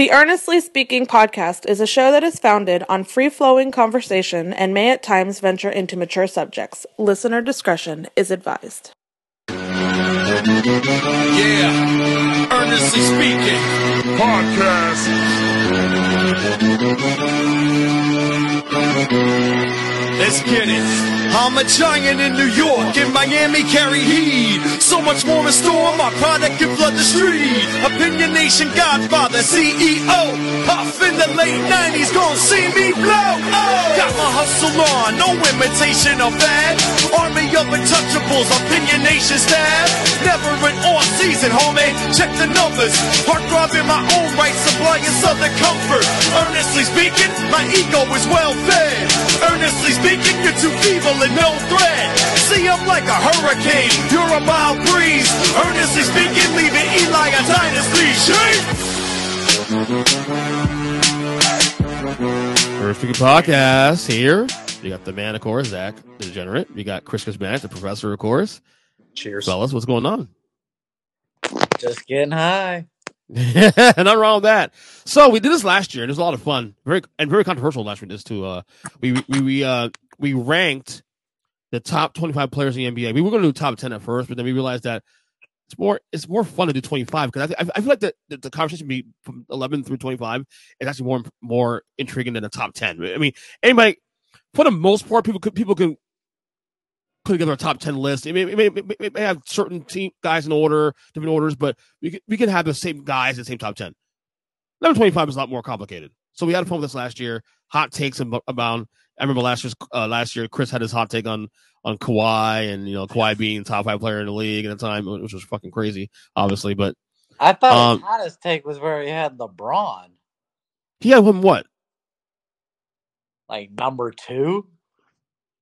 The Earnestly Speaking podcast is a show that is founded on free flowing conversation and may at times venture into mature subjects. Listener discretion is advised. Yeah, earnestly speaking, podcast. Let's get it. I'm a giant in New York, in Miami carry heat. So much more in store, my product can flood the street. Opinion Nation Godfather, CEO. Puff in the late 90s, gon' see me blow. Oh, got my hustle on, no imitation of that. Army of untouchables, Opinion Nation staff. Never an off season, homie. Check the numbers. Heart in my own right, supplying southern comfort. Earnestly speaking, my ego is well fed. Earnestly speaking, you're too feeble and no threat. See, I'm like a hurricane, you're a mild breeze. Earnestly speaking, leaving Eli a dynasty. Shake! First Speaking Podcast here. You got the man, of course, Zach, the degenerate. You got Chris Krizmanic, the professor, of course. Cheers. Fellas, what's going on? Just getting high. Nothing wrong with that. So we did this last year, and it was a lot of fun. Very and very controversial last year. This too. Uh, we we we uh we ranked the top 25 players in the NBA. We were going to do top 10 at first, but then we realized that it's more it's more fun to do 25 because I, I feel like the, the, the conversation be from 11 through 25 is actually more more intriguing than the top 10. I mean, anybody for the most part, people could people can put together a top 10 list. It may, it may, it may have certain team guys in order, different orders, but we could, we can have the same guys in the same top 10. Number 25 is a lot more complicated. So we had fun with this last year. Hot takes about I remember last year's uh, last year, Chris had his hot take on on Kawhi and you know Kawhi being top five player in the league at the time, which was fucking crazy, obviously. But I thought um, his hottest take was where he had LeBron. He had him what? Like number two?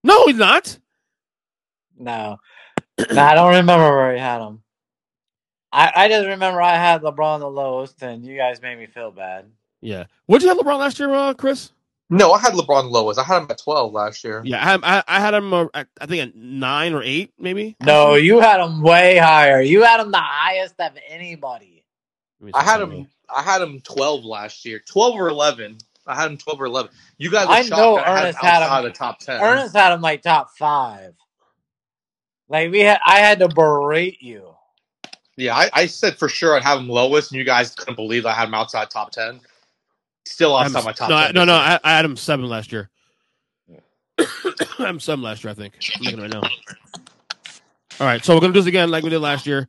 No, he's not. No, no, I don't remember where he had him. I, I just remember I had LeBron the lowest, and you guys made me feel bad. Yeah, what did you have LeBron last year, uh, Chris? No, I had LeBron lowest. I had him at twelve last year. Yeah, I had, I, I had him. Uh, I think at nine or eight, maybe. No, you had him way higher. You had him the highest of anybody. I had him. I had him twelve last year. Twelve or eleven. I had him twelve or eleven. You guys, I know Ernest had, him the top ten. Ernest had him like top five. Like we had, I had to berate you. Yeah, I, I said for sure I'd have him lowest, and you guys couldn't believe I had him outside top ten. Still outside my top. No, 10 no, no. I, I, had him seven last year. I'm seven last year, I think. I'm looking right now. All right, so we're gonna do this again like we did last year.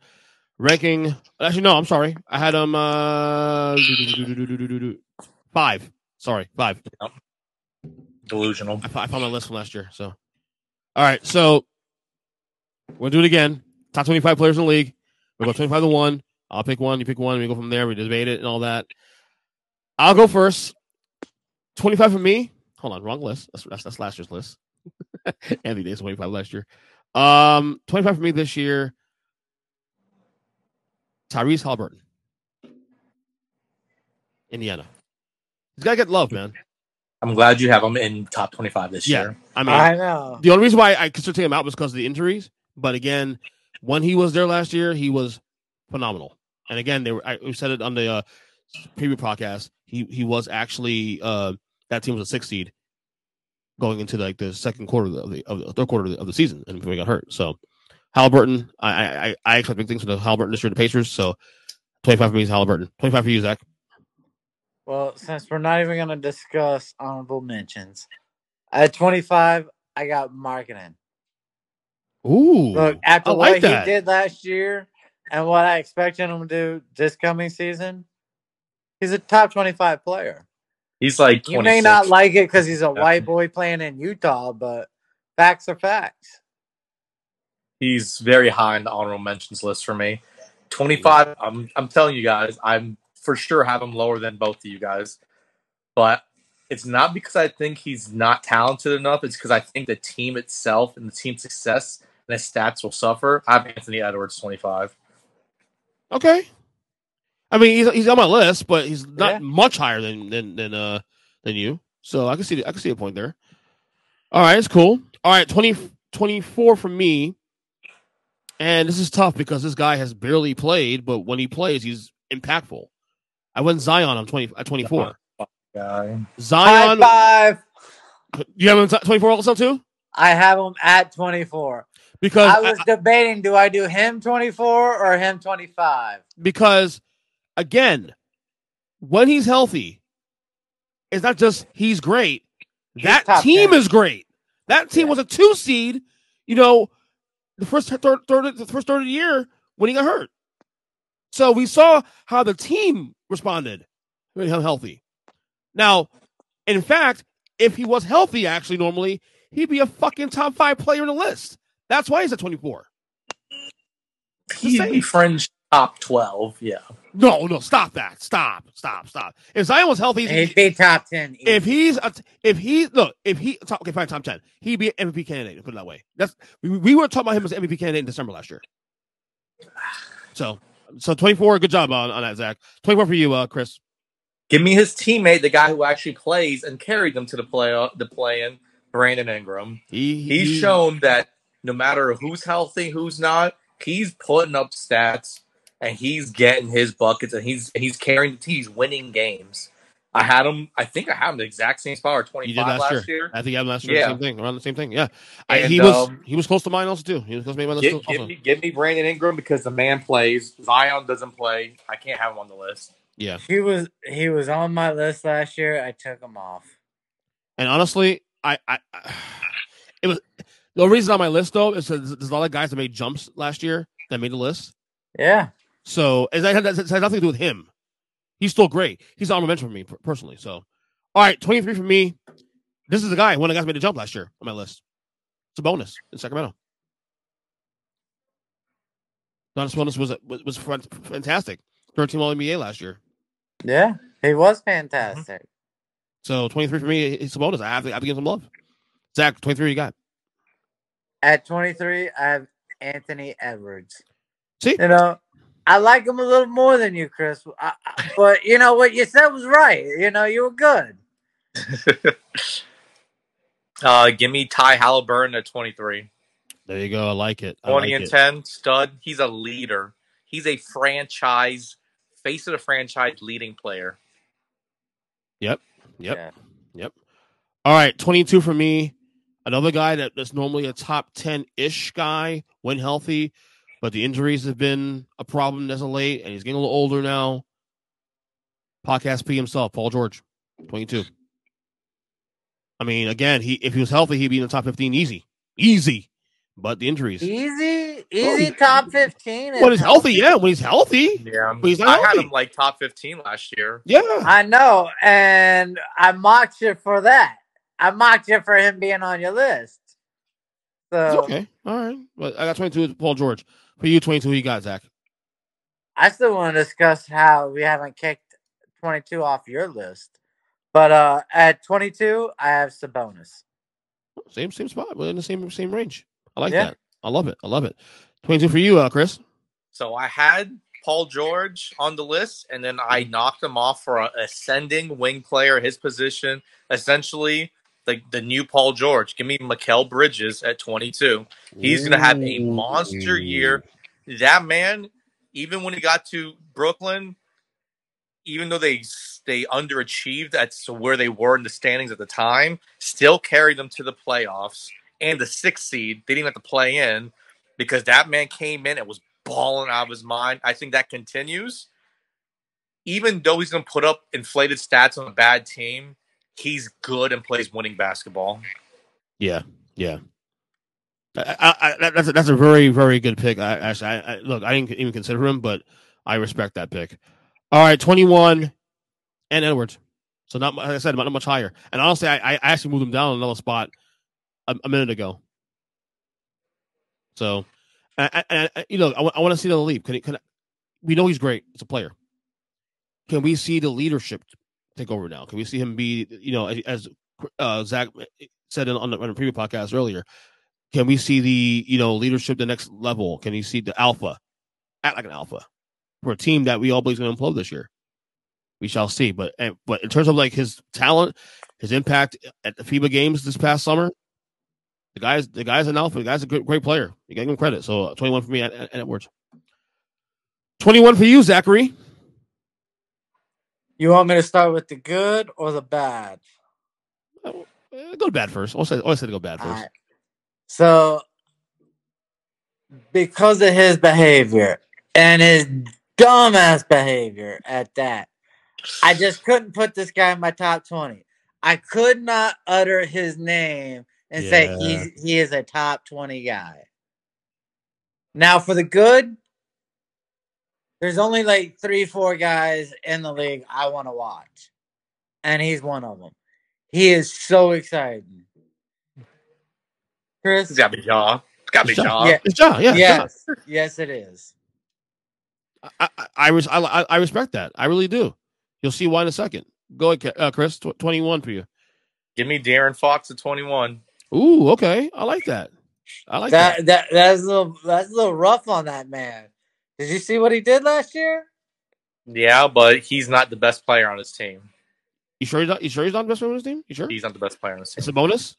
Ranking. Actually, no. I'm sorry. I had him uh, five. Sorry, five. Delusional. I, I found my list from last year. So, all right. So we'll do it again. Top 25 players in the league. We go 25 to one. I'll pick one. You pick one. We go from there. We debate it and all that. I'll go first. 25 for me. Hold on, wrong list. That's that's, that's last year's list. Anthony Davis 25 last year. Um, 25 for me this year. Tyrese Haliburton. Indiana. He's got to get love, man. I'm glad you have him in top 25 this yeah, year. I mean, I know. The only reason why I consider him out was because of the injuries. But again, when he was there last year, he was phenomenal. And again, they were. I we said it on the uh, preview podcast he he was actually uh, that team was a six seed going into like the second quarter of the, of the third quarter of the, season, and before he got hurt. So Haliburton, I I I expect big things from the Haliburton this year, the Pacers. So twenty five for me is Haliburton. Twenty five for you, Zach. Well, since we're not even going to discuss honorable mentions, at twenty five, I got Markkanen. Ooh, look after I like what that. he did last year and what I expect him to do this coming season. He's a top 25 player. He's like 26. You may not like it because he's a white boy playing in Utah, but facts are facts. He's very high on the honorable mentions list for me. 25, I'm, I'm telling you guys, I'm for sure have him lower than both of you guys. But it's not because I think he's not talented enough. It's because I think the team itself and the team success and his stats will suffer. I have Anthony Edwards 25. Okay. I mean, he's he's on my list, but he's not Yeah. much higher than than than uh than you. So I can see I can see a point there. All right, it's cool. All right, 20, 24 for me. And this is tough because this guy has barely played, but when he plays, he's impactful. I went Zion on twenty at twenty four. Guy. High Zion, five. you have him at twenty four also too? I have him at 24. Because I was debating do I do him 24 or him 25? because again, when he's healthy, it's not just he's great. He's that team 10. is great. That team Yeah. was a two seed, you know, the first third, third the first third of the year when he got hurt. So we saw how the team responded when he healthy. Now, in fact, if he was healthy, actually, normally he'd be a fucking top five player in the list. That's why he's at twenty four. He'd be fringe top 12. Yeah. No, no, stop that. Stop, stop, stop. If Zion was healthy, He'd be top 10. if he's a, if he look if he top, okay fine top ten he'd be an MVP candidate put it that way that's we, we were talking about him as an MVP candidate in December last year so so twenty four good job on, on that Zach twenty four for you uh Chris Give me his teammate, the guy who actually plays and carried them to the play the play in, Brandon Ingram. he, He's he- shown that no matter who's healthy, who's not, he's putting up stats and he's getting his buckets and he's he's carrying the team. He's winning games. I had him. I think I had him the exact same spot or twenty you did five last, last, year. year. I think I had him last year Yeah. same thing around the same thing yeah I, And, he was um, he was close to mine also too he was close to my list Give, also. give me give me Brandon Ingram because the man plays. Zion doesn't play. I can't have him on the list. yeah He was he was on my list last year. I took him off. and honestly I I, I it was the reason on my list though is there's a lot of guys that made jumps last year that made the list Yeah. So and that had, that has nothing to do with him. He's still great. He's honorable mention for me personally. So, all right, twenty three for me. This is the guy one of the guys made a jump last year on my list. It's Sabonis in Sacramento. Domas Sabonis was was, was fantastic. Third team All NBA last year. Yeah. He was mm-hmm. fantastic. So twenty three for me. It's Sabonis. I have to, I have to give him some love. Zach, twenty three. You got At 23, I have Anthony Edwards. see. You know, I like him a little more than you, Chris. I, I- but you know what you said was right. You know, you were good. Uh, give me Ty Haliburton at twenty three. There you go. I like it. I 20 like and it. 10 stud he's a leader he's a franchise face of the franchise leading player Yep. Yep. Yeah. Yep. All right, 22 for me. Another guy that, that's normally a top 10 ish guy when healthy, but the injuries have been a problem as of late, and he's getting a little older now. Podcast P himself, Paul George, 22. I mean, again, he if he was healthy, he'd be in the top 15 easy. Easy. But the injuries. Easy, oh, easy top 15. When he's healthy, yeah. When he's healthy, yeah he's not i had him like top 15 last year yeah. I know. And I mocked you for that. I mocked you for him being on your list. It's So okay. All right. But I got 22 with Paul George. For you, 22, who you got, Zach? I still want to discuss how we haven't kicked 22 off your list. But uh at 22, I have Sabonis. Same same spot. We're in the same same range. I like Yeah. that. I love it. I love it. Twenty two for you, uh, Chris. so i had paul george on the list and then i knocked him off for an ascending wing player his position essentially the, the new paul george give me Mikal bridges at 22 he's going to have a monster year that man, even when he got to Brooklyn, even though they they underachieved at where they were in the standings at the time, still carried them to the playoffs and the sixth seed. They didn't even have to play in because that man came in and was balling out of his mind. I think that continues. Even though he's going to put up inflated stats on a bad team, he's good and plays winning basketball. Yeah, yeah. I, I, I, that's a, that's a very very good pick. I, actually, I, I, look, I didn't even consider him, but I respect that pick. All right, twenty one, and Edwards. So not like I said, not much higher. And honestly, I, I actually moved him down another spot a, a minute ago. So, I, I, I, you know, I, want to see the leap. Can? Can I, we know he's great. It's a player. can we see the leadership take over now? Can we see him be, you know, as uh, Zach said on the, on the previous podcast earlier? Can we see the, you know, leadership the next level? Can you see the alpha act like an alpha for a team that we all believe is going to implode this year? We shall see. But but in terms of like his talent, his impact at the FIBA games this past summer, the guy's the guy's an alpha. The guy's a great, player. You got him credit. So uh, 21 for me at, at Edwards. 21 for you, Zachary. You want me to start with the good or the bad? Uh, go to bad first. I always say, to go bad first. Right. So, because of his behavior and his dumbass behavior at that, I just couldn't put this guy in my top 20. I could not utter his name and yeah. say he he is a top 20 guy. Now for the good, there's only like three, four guys in the league I want to watch. And he's one of them. He is so exciting. Chris? It's gotta be Ja. It's gotta be Ja. Yeah. It's Ja, yeah. Yes. yes, it is. I, I, I, I, I respect that. I really do. You'll see why in a second. Go ahead, uh, Chris. Tw- 21 for you. Give me De'Aaron Fox at 21. Ooh, okay. I like that. I like that. That, that that's a little that's a little rough on that man. Did you see what he did last year? Yeah, but he's not the best player on his team. You sure he's not? You sure he's not the best player on his team? You sure he's not the best player on his team? It's Sabonis.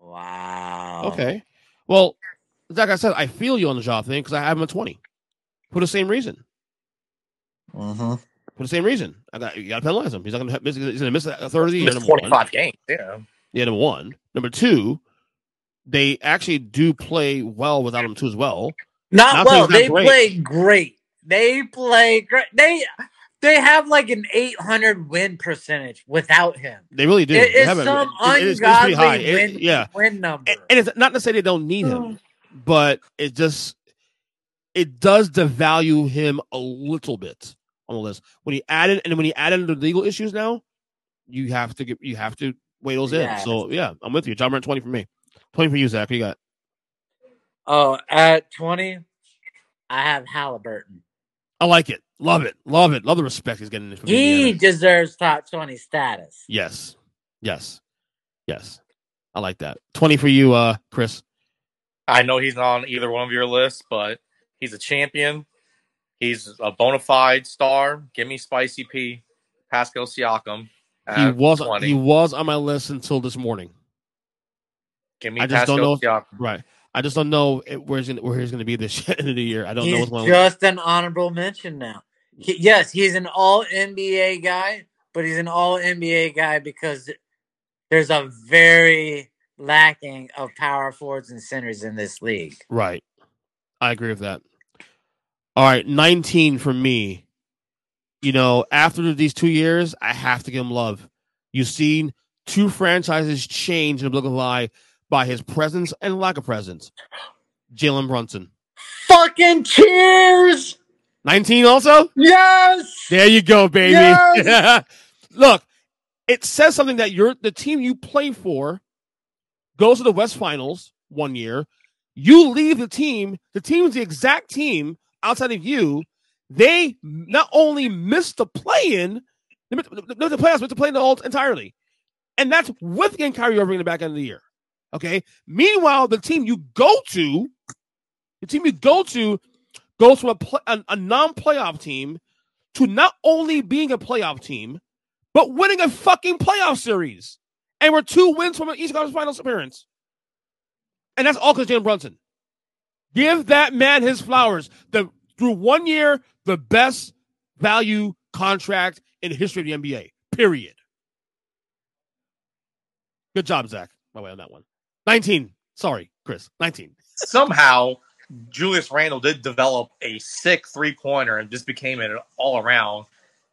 Wow. Okay. Well, like I said, I feel you on the job thing because I have him at twenty for the same reason. Uh-huh. For the same reason, I got you got to penalize him. He's not going to miss. He's going to miss a third of the year. Twenty five games. Yeah. Yeah. Number one. Number two. They actually do play well without him too as well. Not, not well. They great. play great. They play great. They they have like an 800 win percentage without him. They really do. It's some a, it, ungodly high. Win, it, yeah. win number. And, and, it's not to say they don't need him, mm. but it just it does devalue him a little bit on the list. When he added and when he added the legal issues now, you have to get you have to weigh those in. So yeah, I'm with you. Ja Morant 20 for me. 20 for you, Zach. What you got? Oh, at 20, I have Haliburton. I like it. Love it. Love it. Love the respect he's getting. From he Indiana. deserves top 20 status. Yes. Yes. Yes. I like that. 20 for you, uh, Chris. I know he's not on either one of your lists, but he's a champion. He's a bona fide star. Give me Spicy P, Pascal Siakam. He was 20. he was on my list until this morning. Give me I just Pascal don't know. Siakam. Right. I just don't know where he's gonna, where he's going to be this end of the year. I don't he's know what's going Just an honorable mention now. He, yes, he's an All NBA guy, but he's an All NBA guy because there's a very lacking of power forwards and centers in this league. Right. I agree with that. All right, 19 for me. You know, after these two years, I have to give him love. You've seen two franchises change in a the Blue Lie by his presence and lack of presence. Jalen Brunson. Fucking cheers! 19 also? Yes! There you go, baby. Yes! Look, it says something that you're the team you play for goes to the West Finals one year. You leave the team, the team's the exact team outside of you. They not only missed the play in, the, the, the playoffs, but to play in the all entirely. And that's with getting Kyrie Irving in the back end of the year. Okay. Meanwhile, the team you go to, the team you go to, goes from a, a, a non-playoff team to not only being a playoff team, but winning a fucking playoff series. And we're two wins from an East Conference Finals appearance. And that's all because Jalen Brunson. Give that man his flowers. The through one year, the best value contract in the history of the NBA. Period. Good job, Zach. By the way, on that one. 19. Sorry, Chris. 19. Somehow, Julius Randle did develop a sick three pointer and just became an all around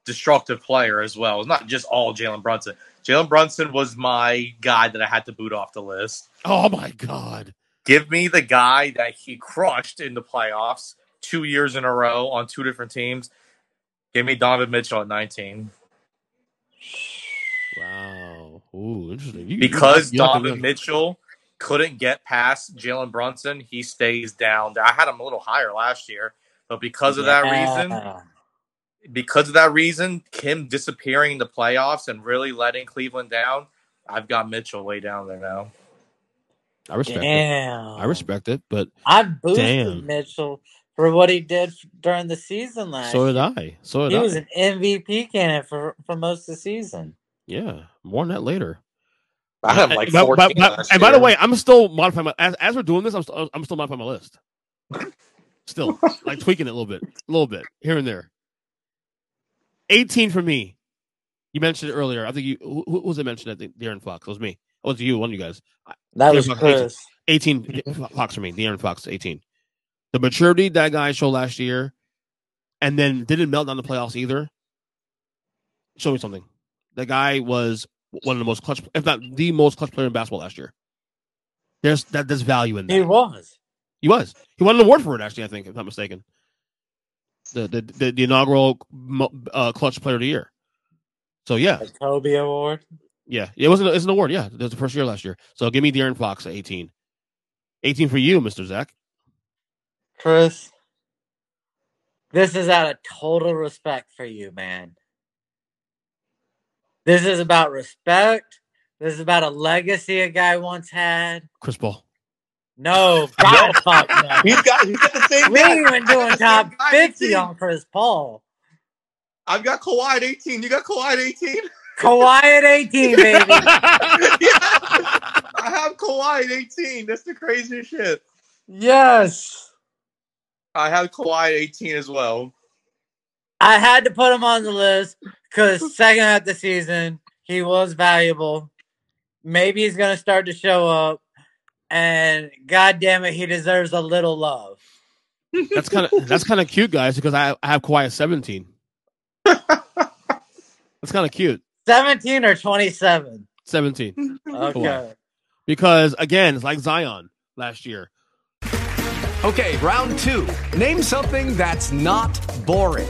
destructive player as well. It's not just all Jalen Brunson. Jalen Brunson was my guy that I had to boot off the list. Oh my god. Give me the guy that he crushed in the playoffs two years in a row on two different teams. Give me Donovan Mitchell at 19. Wow. Ooh, interesting. You, because you, Donovan Mitchell couldn't get past Jalen Brunson, he stays down. I had him a little higher last year, but because of yeah. that reason, because of that reason, Kim disappearing in the playoffs and really letting Cleveland down, I've got Mitchell way down there now. I respect it. Damn. I respect it, but I boosted Damn. Mitchell for what he did during the season last so did I. So did He I. was an MVP candidate for, for most of the season. yeah, more on that later. I have like But- 14 but- but- and by the way, I'm still modifying my as, as we're doing this. I'm still I'm still modifying my list. Still like tweaking it a little bit, a little bit here and there. 18 for me. You mentioned it earlier. I think you who, who was it mentioned? I think De'Aaron Fox. It was me. It was you, one of you guys. That Yeah, was but Chris. 18 Fox for me. De'Aaron Fox, 18. The maturity that guy showed last year, and then didn't melt down the playoffs either. Show me something. The guy was one of the most clutch, if not the most clutch player in basketball last year. There's that. There's value in that. He was. He was. He won an award for it, actually. I think, if I'm not mistaken. The the the, the inaugural uh, clutch player of the year. So yeah, The Kobe Award. yeah, it wasn't. It's an award. Yeah, it was the first year last year. So give me De'Aaron Fox at 18. 18 for you, Mister Zach. Chris, this is out of total respect for you, man. This is about respect. This is about a legacy a guy once had. Chris Paul. No, God, fuck no. He's got he's got the same. We guy. ain't even doing top 50 18. on Chris Paul. I've got Kawhi at 18. You got Kawhi at 18? Kawhi at 18, baby. yeah. I have Kawhi at 18. That's the craziest shit. yes. I have Kawhi at 18 as well. I had to put him on the list because second half of the season, he was valuable. Maybe he's going to start to show up. And God damn it, he deserves a little love. That's kind of that's kind of cute, guys, because I, I have Kawhi at 17. That's kind of cute. 17 or 27? 17. Okay. Because again, it's like Zion last year. Okay, round two. Name something that's not boring.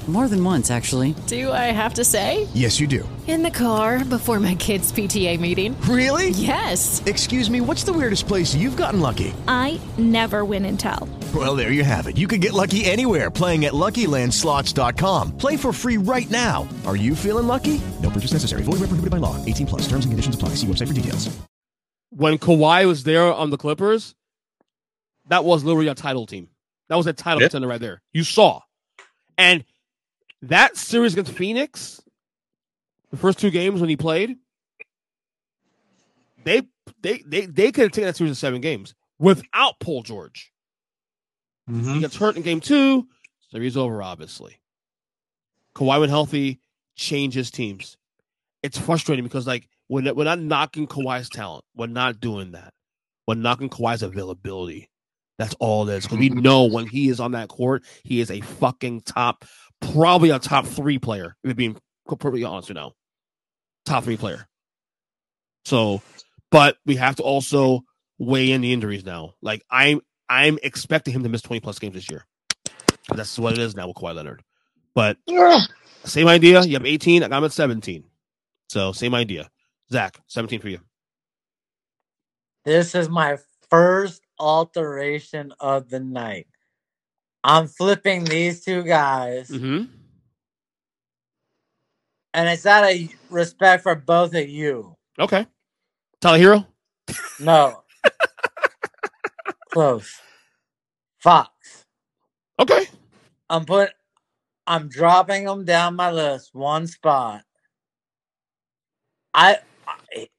More than once, actually. Do I have to say? Yes, you do. In the car before my kids' PTA meeting. Really? Yes. Excuse me, what's the weirdest place you've gotten lucky? I never win and tell. Well, there you have it. You can get lucky anywhere playing at LuckyLandSlots.com. Play for free right now. Are you feeling lucky? No purchase necessary. Void where prohibited by law. 18 plus. Terms and conditions apply. See website for details. When Kawhi was there on the Clippers, that was literally a title team. That was a title Yeah. contender right there. You saw. And that series against Phoenix, the first two games when he played, they they they, they could have taken that series in seven games without Paul George. Mm-hmm. He gets hurt in game two, series over, obviously. Kawhi when healthy, changes teams. It's frustrating because like we're we're not knocking Kawhi's talent. We're not doing that. We're knocking Kawhi's availability. That's all it is. 'Cause we know when he is on that court, he is a fucking top, probably a top three player. If being completely honest, you know, top three player. So, but we have to also weigh in the injuries now. Like I'm, I'm expecting him to miss twenty plus games this year. That's what it is now with Kawhi Leonard. But same idea. You have 18. I got him at 17. So same idea. Zach, 17 for you. This is my first alteration of the night. I'm flipping these two guys, Mm-hmm. and it's out of respect for both of you. Okay. Tyler Herro. No. Close. Fox. Okay. I'm put I'm dropping them down my list one spot. I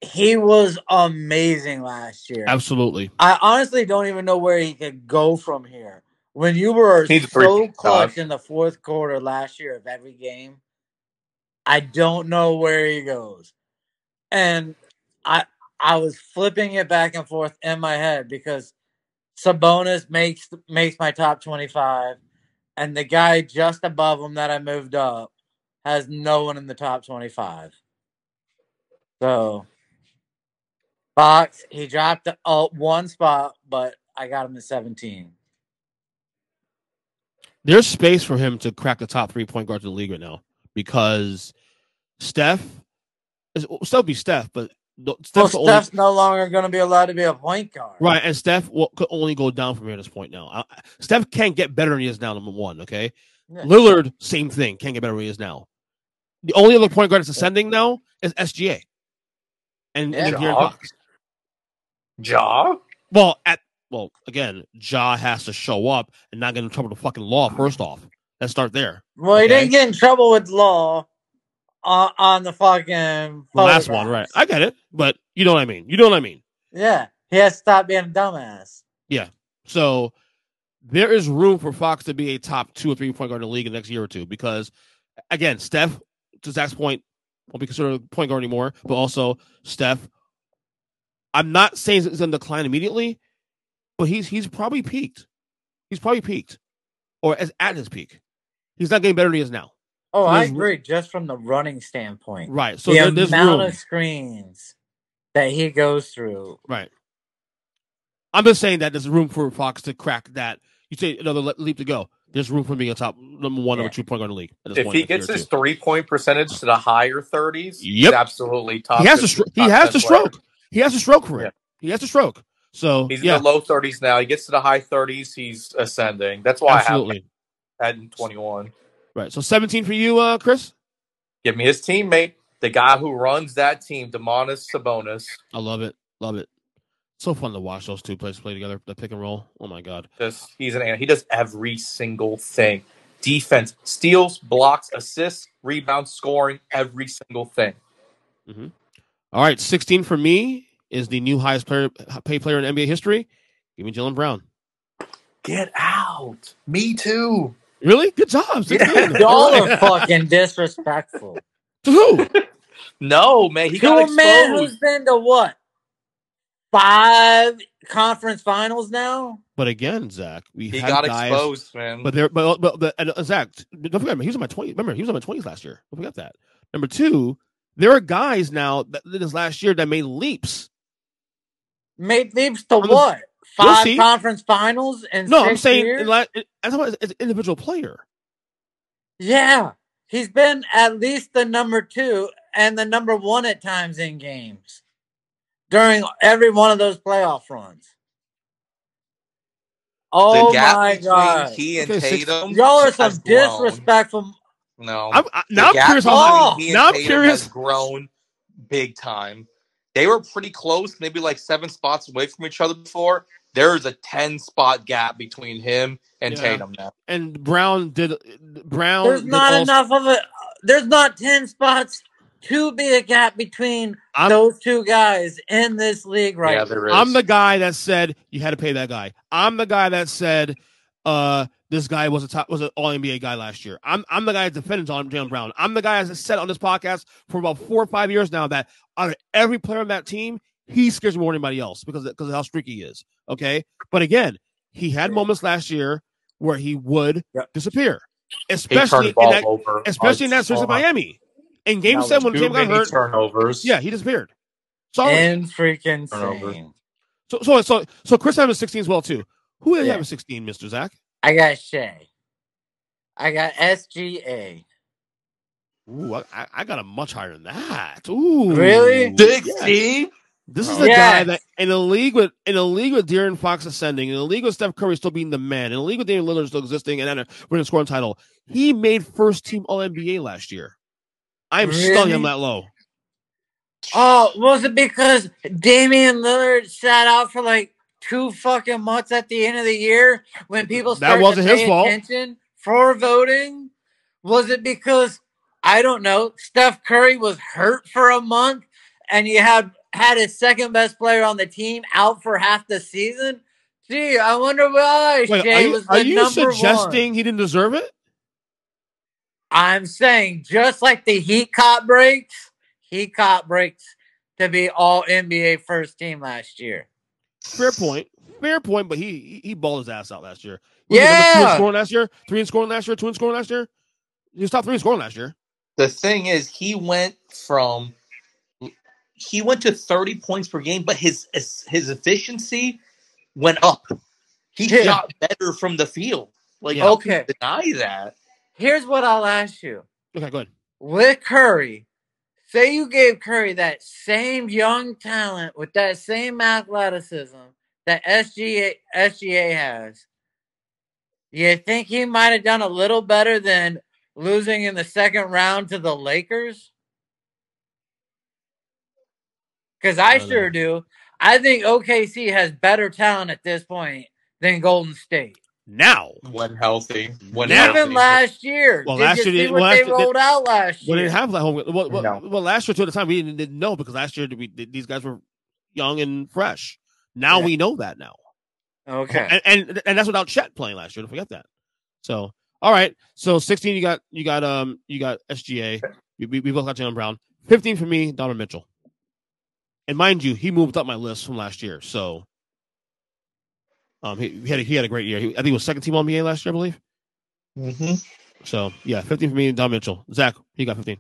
he was amazing last year. Absolutely. I honestly don't even know where he could go from here. When you were He's so clutch tough. in the fourth quarter last year of every game, I don't know where he goes. And I I was flipping it back and forth in my head because Sabonis makes makes my top twenty five, and the guy just above him that I moved up has no one in the top twenty five. So Fox, he dropped uh, one spot, but I got him to seventeen. There's space for him to crack the top three point guards in the league right now because Steph is will still be Steph, but the- Well, Steph's only- no longer going to be allowed to be a point guard. Right, and Steph will, could only go down from here at this point now. I, Steph can't get better than he is now. Number one, okay. Yeah. Lillard, same thing, can't get better than he is now. The only other point guard that's ascending now is SGA, and, and then Yeah. De'Aaron Fox. Ja? Well, at well again, Ja has to show up and not get in trouble with the fucking law. First off, let's start there. Well, he didn't get in trouble with law on, on the fucking last one, right? I get it, but you know what I mean. You know what I mean. Yeah, he has to stop being a dumbass. Yeah. So there is room for Fox to be a top two or three point guard in the league in the next year or two because, again, Steph, to Zach's point, won't be considered a point guard anymore, but also Steph. I'm not saying it's going to decline immediately, but he's he's probably peaked. He's probably peaked, or as at his peak. He's not getting better than he is now. Oh, So I there's- agree. Just from the running standpoint, Right. So the there, there's amount room. of screens that he goes through. Right. I'm just saying that there's room for Fox to crack that. You say another le- leap to go. There's room for being a top number one, number two point guard in the league. At this If point he gets his two. three point percentage to the higher 30s, Yep. he's absolutely top. he has to 15, stro- he has 10 to stroke. He has to stroke for it. He has to stroke. So He's yeah, in the low 30s now. He gets to the high 30s, he's ascending. That's why absolutely. I have him at 21. Right. So 17 for you, uh, Chris. Give me his teammate, the guy who runs that team, Domantas Sabonis. I love it. Love it. So fun to watch those two players play together. The pick and roll. Oh my god. Just he's an he does every single thing. Defense, steals, blocks, assists, rebounds, scoring, every single thing. hmm All right, 16 for me is the new highest player paid player in NBA history. Give me Jaylen Brown. Get out. Me too. Really? Good job. 16. Y'all All are fucking disrespectful. To who? No, man, he to got a man who's exposed. been to what five conference finals now. But again, Zach, we He had got guys, exposed, man. But there, but but, but and, uh, Zach, don't forget, he was in my 20s. Remember, he was in my 20s last year. Don't forget that. Number two, there are guys now that this last year that made leaps. Made leaps to On the- what? You'll Five see. conference finals and No, I'm saying years? in as an individual player. Yeah, he's been at least the number two and the number one at times in games during every one of those playoff runs. Oh the gap my between god! he and Okay, six- Tatum. Y'all are some disrespectful. No, I'm, I, now I'm gap curious. between How, he and now I'm Tatum curious. has grown big time. They were pretty close, maybe like seven spots away from each other before. There's a ten spot gap between him and Yeah. Tatum now. And Brown did. Brown. There's not also- enough of it. There's not ten spots to be a gap between I'm- those two guys in this league right Yeah, now. there is. I'm the guy that said you had to pay that guy. I'm the guy that said uh this guy was a top was an all NBA guy last year. I'm I'm the guy that defended on Jaylen Brown. I'm the guy that said on this podcast for about four or five years now that out of every player on that team, he scares me more than anybody else because because of how streaky he is. Okay, but again, he had moments last year where he would Yep. disappear, especially in that over. especially in that series of Miami. In Game That Seven, when Too Tatum got hurt, turnovers. yeah, he disappeared. Sorry. In freaking Turnover. sane. So so so so Chris Evans 16 as well too. Who is did you Yeah. have a 16, Mr. Zach? I got Shai. I got SGA. Ooh, I, I- I got a much higher than that. Ooh, Really? Sixty. This is the Yes. guy that in a league with in a league with De'Aaron Fox ascending, in a league with Steph Curry still being the man, in a league with Damian Lillard still existing, and then a winning scoring title. He made first team All NBA last year. I am stunned him Really? that low. Oh, was it because Damian Lillard sat out for like two fucking months at the end of the year when people That wasn't his fault. attention for voting? Was it because I don't know Steph Curry was hurt for a month and you had had his second best player on the team out for half the season? Gee, I wonder why Wait, Shai are you, was the are you number suggesting one. he didn't deserve it? I'm saying just like the Heat caught breaks, he caught breaks to be all NBA first team last year. Fair point. Fair point. But he he, he balled his ass out last year. Was he number two in Yeah. scoring last year. Three in scoring last year. Two in scoring last year. He was top three in scoring last year. The thing is, he went from he went to 30 points per game, but his his efficiency went up. He Yeah. shot better from the field. Like, Yeah. Okay. deny that? Here's what I'll ask you. Okay, go ahead. With Curry, say you gave Curry that same young talent with that same athleticism that SGA SGA has. You think he might have done a little better than losing in the second round to the Lakers? Because I, I sure do. I think OKC has better talent at this point than Golden State. Now, When healthy. When Now. healthy. Even last year. Well, did last you year see they- what well, they last year they- rolled out last we year? didn't have that home. Well, well, No. well, last year to the time we didn't, didn't know because last year we these guys were young and fresh. Now Yeah. we know that now. okay. and, and and that's without Chet playing last year. Don't forget that. So all right, so sixteen you got you got um you got SGA. We, we, we both got Jaylen Brown. Fifteen for me, Donovan Mitchell. And mind you, he moved up my list from last year. So um he, he had a, he had a great year. He, I think he was second team on NBA last year, I believe. hmm So yeah, fifteen for me, Don Mitchell. Zach, he got fifteen.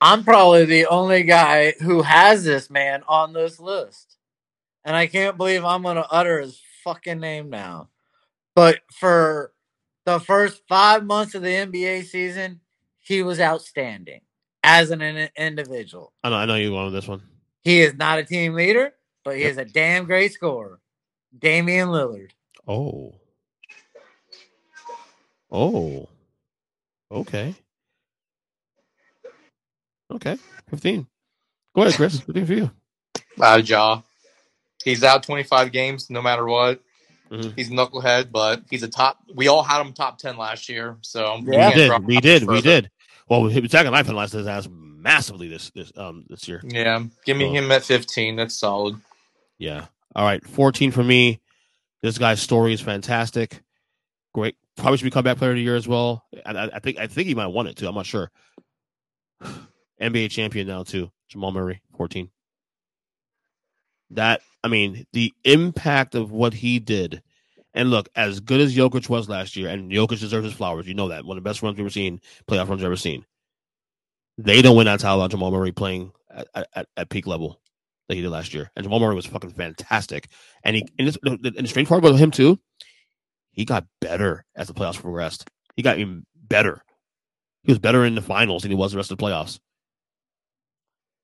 I'm probably the only guy who has this man on this list. And I can't believe I'm going to utter his fucking name now. But for the first five months of the NBA season, he was outstanding as an in- individual. I know I know you won with this one. He is not a team leader, but he Yep. is a damn great scorer. Damian Lillard. Oh. Oh. Okay. Okay. 15. Go ahead, Chris. 15 for you. Uh, Ja. He's out 25 games no matter what. Mhm. He's a knucklehead, but he's a top. We all had him top 10 last year. So Yeah. We can't did. drop We did. We further. did. Well, Zach and I penalized his ass massively this this um this year. Yeah. Give me So- him at 15. That's solid. Yeah. All right. 14 for me. This guy's story is fantastic. Great. Probably should be comeback player of the year as well. I, I think I think he might want it too. I'm not sure. NBA champion now too. Jamal Murray, 14. That I mean, the impact of what he did. And look, as good as Jokic was last year, and Jokic deserves his flowers. You know that. One of the best runs we've ever seen, playoff runs we've ever seen. They don't win that title without Jamal Murray playing at, at, at peak level that he did last year. And Jamal Murray was fucking fantastic. And he and, this, and the strange part about him too, he got better as the playoffs progressed. He got even better. He was better in the finals than he was the rest of the playoffs.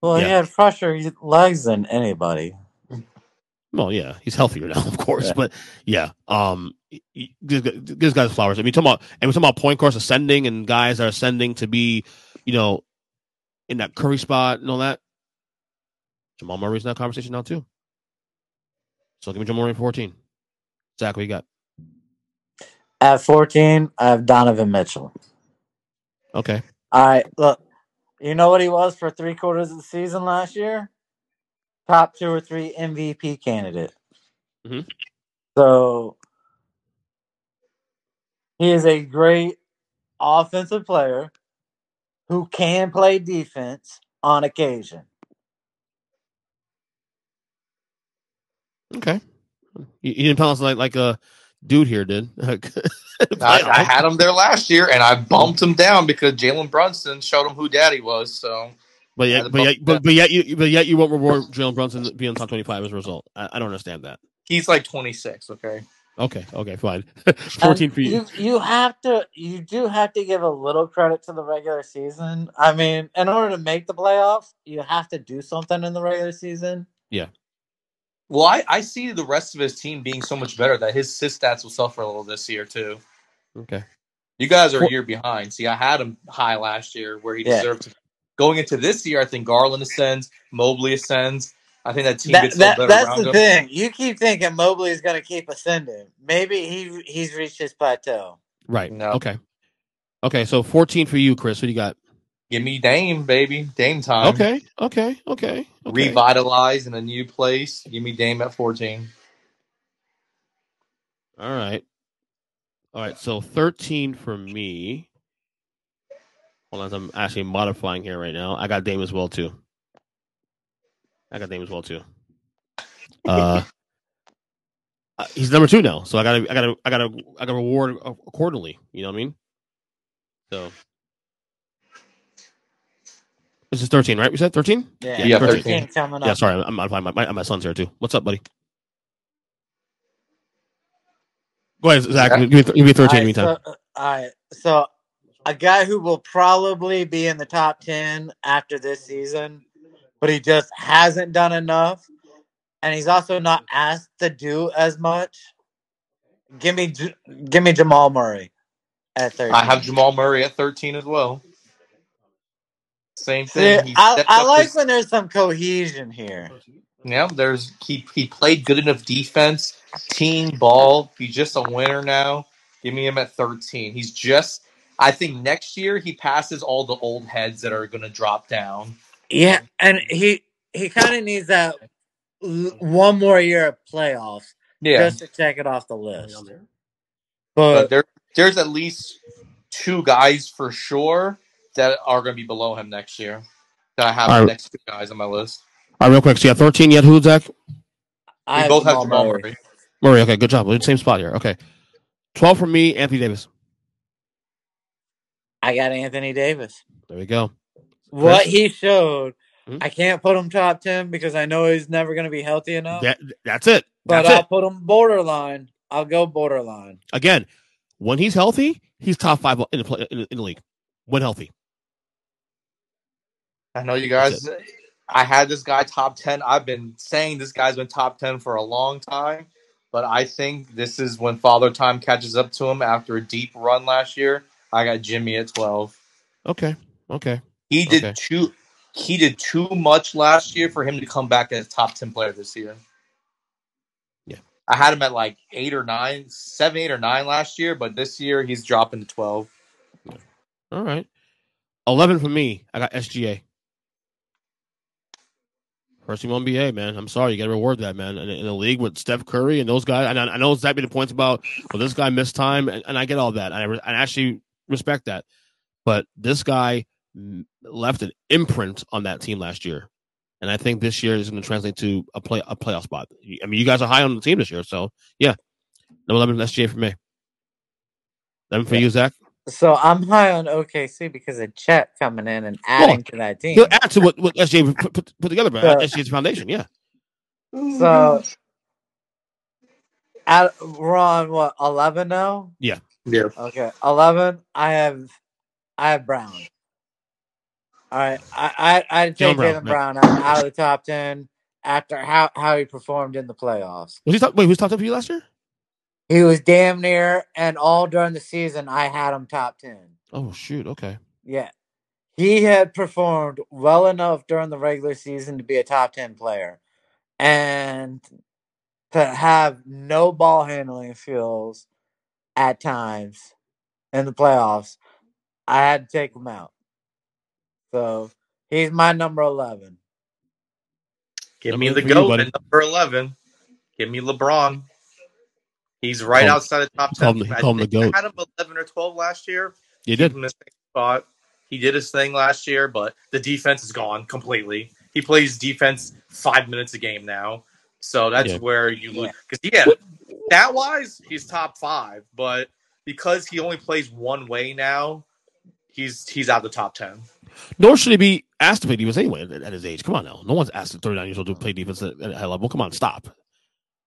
Well, Yeah. he had fresher legs than anybody. Well, yeah, he's healthier now, of course. Yeah. But yeah, um, this, guy's flowers. I mean, talking about and we're talking about point course ascending and guys that are ascending to be, you know, in that Curry spot and all that. Jamal Murray's in that conversation now too. So give me Jamal Murray fourteen. Zach, what you got? At 14, I have Donovan Mitchell. Okay. All right, look, you know what he was for three quarters of the season last year? Top two or three MVP candidate. Mhm. So he is a great offensive player who can play defense on occasion. Okay. You, you didn't pronounce like like a dude here did. I, I had him there last year, and I bumped him down because Jalen Brunson showed him who daddy was. So But I yet, but bump yet, but, but yet, you, but yet, you won't reward Jalen Brunson being top twenty-five as a result. I, I don't understand that. he's like 26. Okay. Okay, okay, fine. Fourteen And for you. you. You have to. You do have to give a little credit to the regular season. I mean, in order to make the playoffs, you have to do something in the regular season. Yeah. Well, I, I see the rest of his team being so much better that his his stats will suffer a little this year too. Okay. You guys are a year behind. See, I had him high last year where he Yeah. deserved to. Going into this year, I think Garland ascends, Mobley ascends. I think that team That, gets a little that better that's around the him. thing. You keep thinking Mobley is going to keep ascending. Maybe he he's reached his plateau. Right. No. Okay. Okay. So fourteen for you, Chris. What do you got? Give me Dame, baby, Dame time. Okay. Okay. Okay. Okay. Revitalize in a new place. Give me Dame at 14. All right. All right. So thirteen for me. Hold on, I'm actually modifying here right now. I got Dame as well too. I got Dame as well too. Uh, uh, he's number two now, so I gotta, I gotta, I gotta, I gotta reward accordingly. You know what I mean? So this is thirteen, right? We said thirteen. Yeah, Yeah, 13 13. coming Yeah, sorry, I'm, I'm, my, my, my son's here too. What's up, buddy? Go ahead, Zach. Zach? Give me, give me thirteen. All right, meantime, so, uh, all right, so a guy who will probably be in the top ten after this season, but he just hasn't done enough, and he's also not asked to do as much. Give me, give me Jamal Murray at thirteen. I have Jamal Murray at 13 as well. Same thing. He I, I like his- when there's some cohesion here. Yeah, there's he he played good enough defense, team ball. He's just a winner now. Give me him at 13. He's just I think next year he passes all the old heads that are going to drop down. Yeah, and he he kind of needs that l- one more year of playoffs Yeah. just to check it off the list. But But there there's at least two guys for sure that are going to be below him next year. That I have All the next two guys on my list. all right, real quick. So you have thirteen yet? Who, Zach? I We have both have Jamal Jamal Murray. Murray. Murray. Okay, good job. We're in the same spot here. Okay, twelve for me. Anthony Davis. I got Anthony Davis. There we go. What Chris? he showed, Hmm? I can't put him top ten because I know he's never going to be healthy enough. That, that's it. but That's I'll it. put him borderline. I'll go borderline. Again, when he's healthy, he's top five in the play, in the, in the league. When healthy. I know you guys. I had this guy top 10. I've been saying this guy's been top 10 for a long time, but I think this is when Father Time catches up to him after a deep run last year. I got Jimmy at 12. Okay. Okay. He did Okay. too he did too much last year for him to come back as top 10 player this year. Yeah. I had him at like 8 or 9, 7, 8 or 9 last year, but this year he's dropping to 12. All right. Eleven for me. I got SGA. First team NBA, man. I'm sorry, you got to reward that, man. In, in a league with Steph Curry and those guys, and I, I know Zach made the points about, well, this guy missed time, and, and I get all that. I, re- I actually respect that. But this guy left an imprint on that team last year, and I think this year is going to translate to a play a playoff spot. I mean, you guys are high on the team this year, so yeah. Number eleven, SGA for me. Eleven for you, Zach. So I'm high on OKC because of Chet coming in and adding to that team. He'll add to what, what SGA put, put, put together, but So- SGA's foundation, yeah. Mm-hmm. So at, we're on what eleven now? Yeah. Yeah. Okay, eleven. I have I have Brown. All right, I I I'd Jaylen take Brown, Jaylen. Brown out, out of the top ten after how how he performed in the playoffs. Was he top, wait, who was top ten for you last year? He was damn near, and all during the season, I had him top ten. Oh shoot, okay. Yeah, he had performed well enough during the regular season to be a top ten player, and to have no ball handling skills at times in the playoffs, I had to take him out. So he's my number eleven. Give Number me the for GOAT at number 11. Give me LeBron. He's right Call outside the top he called 10. him- he called him the think I GOAT. had him 11 or 12 last year. You did. him in the same spot. He did his thing last year, but the defense is gone completely. He plays defense five minutes a game now. So that's Yeah. where you lose. Because, yeah, that wise, he's top five. But because he only plays one way now, he's he's out the top 10. Nor should he be asked to play defense anyway at, at his age. Come on now. No one's asked at 39 years old to play defense at, at a high level. Come on, stop.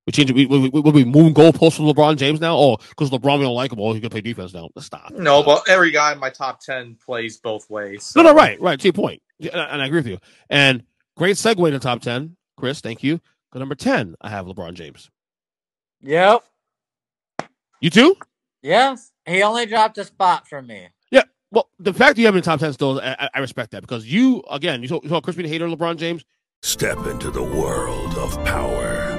We change it. We, we, we, we moving goalposts for LeBron James now? Oh, because LeBron we don't like him. Oh, he can play defense now. Let's stop. No, but every guy in my top 10 plays both ways. No, no, right, right. To your point. Yeah, And, and I agree with you. And great segue to top 10. Chris, thank you. Go number 10, I have LeBron James. Yep. You too? Yes. He only dropped a spot for me. Yeah. Well, the fact that you have him in top 10 still, I, I- I respect that because you, again, you saw, you saw Chris being a hater of LeBron James. Step into the world of power,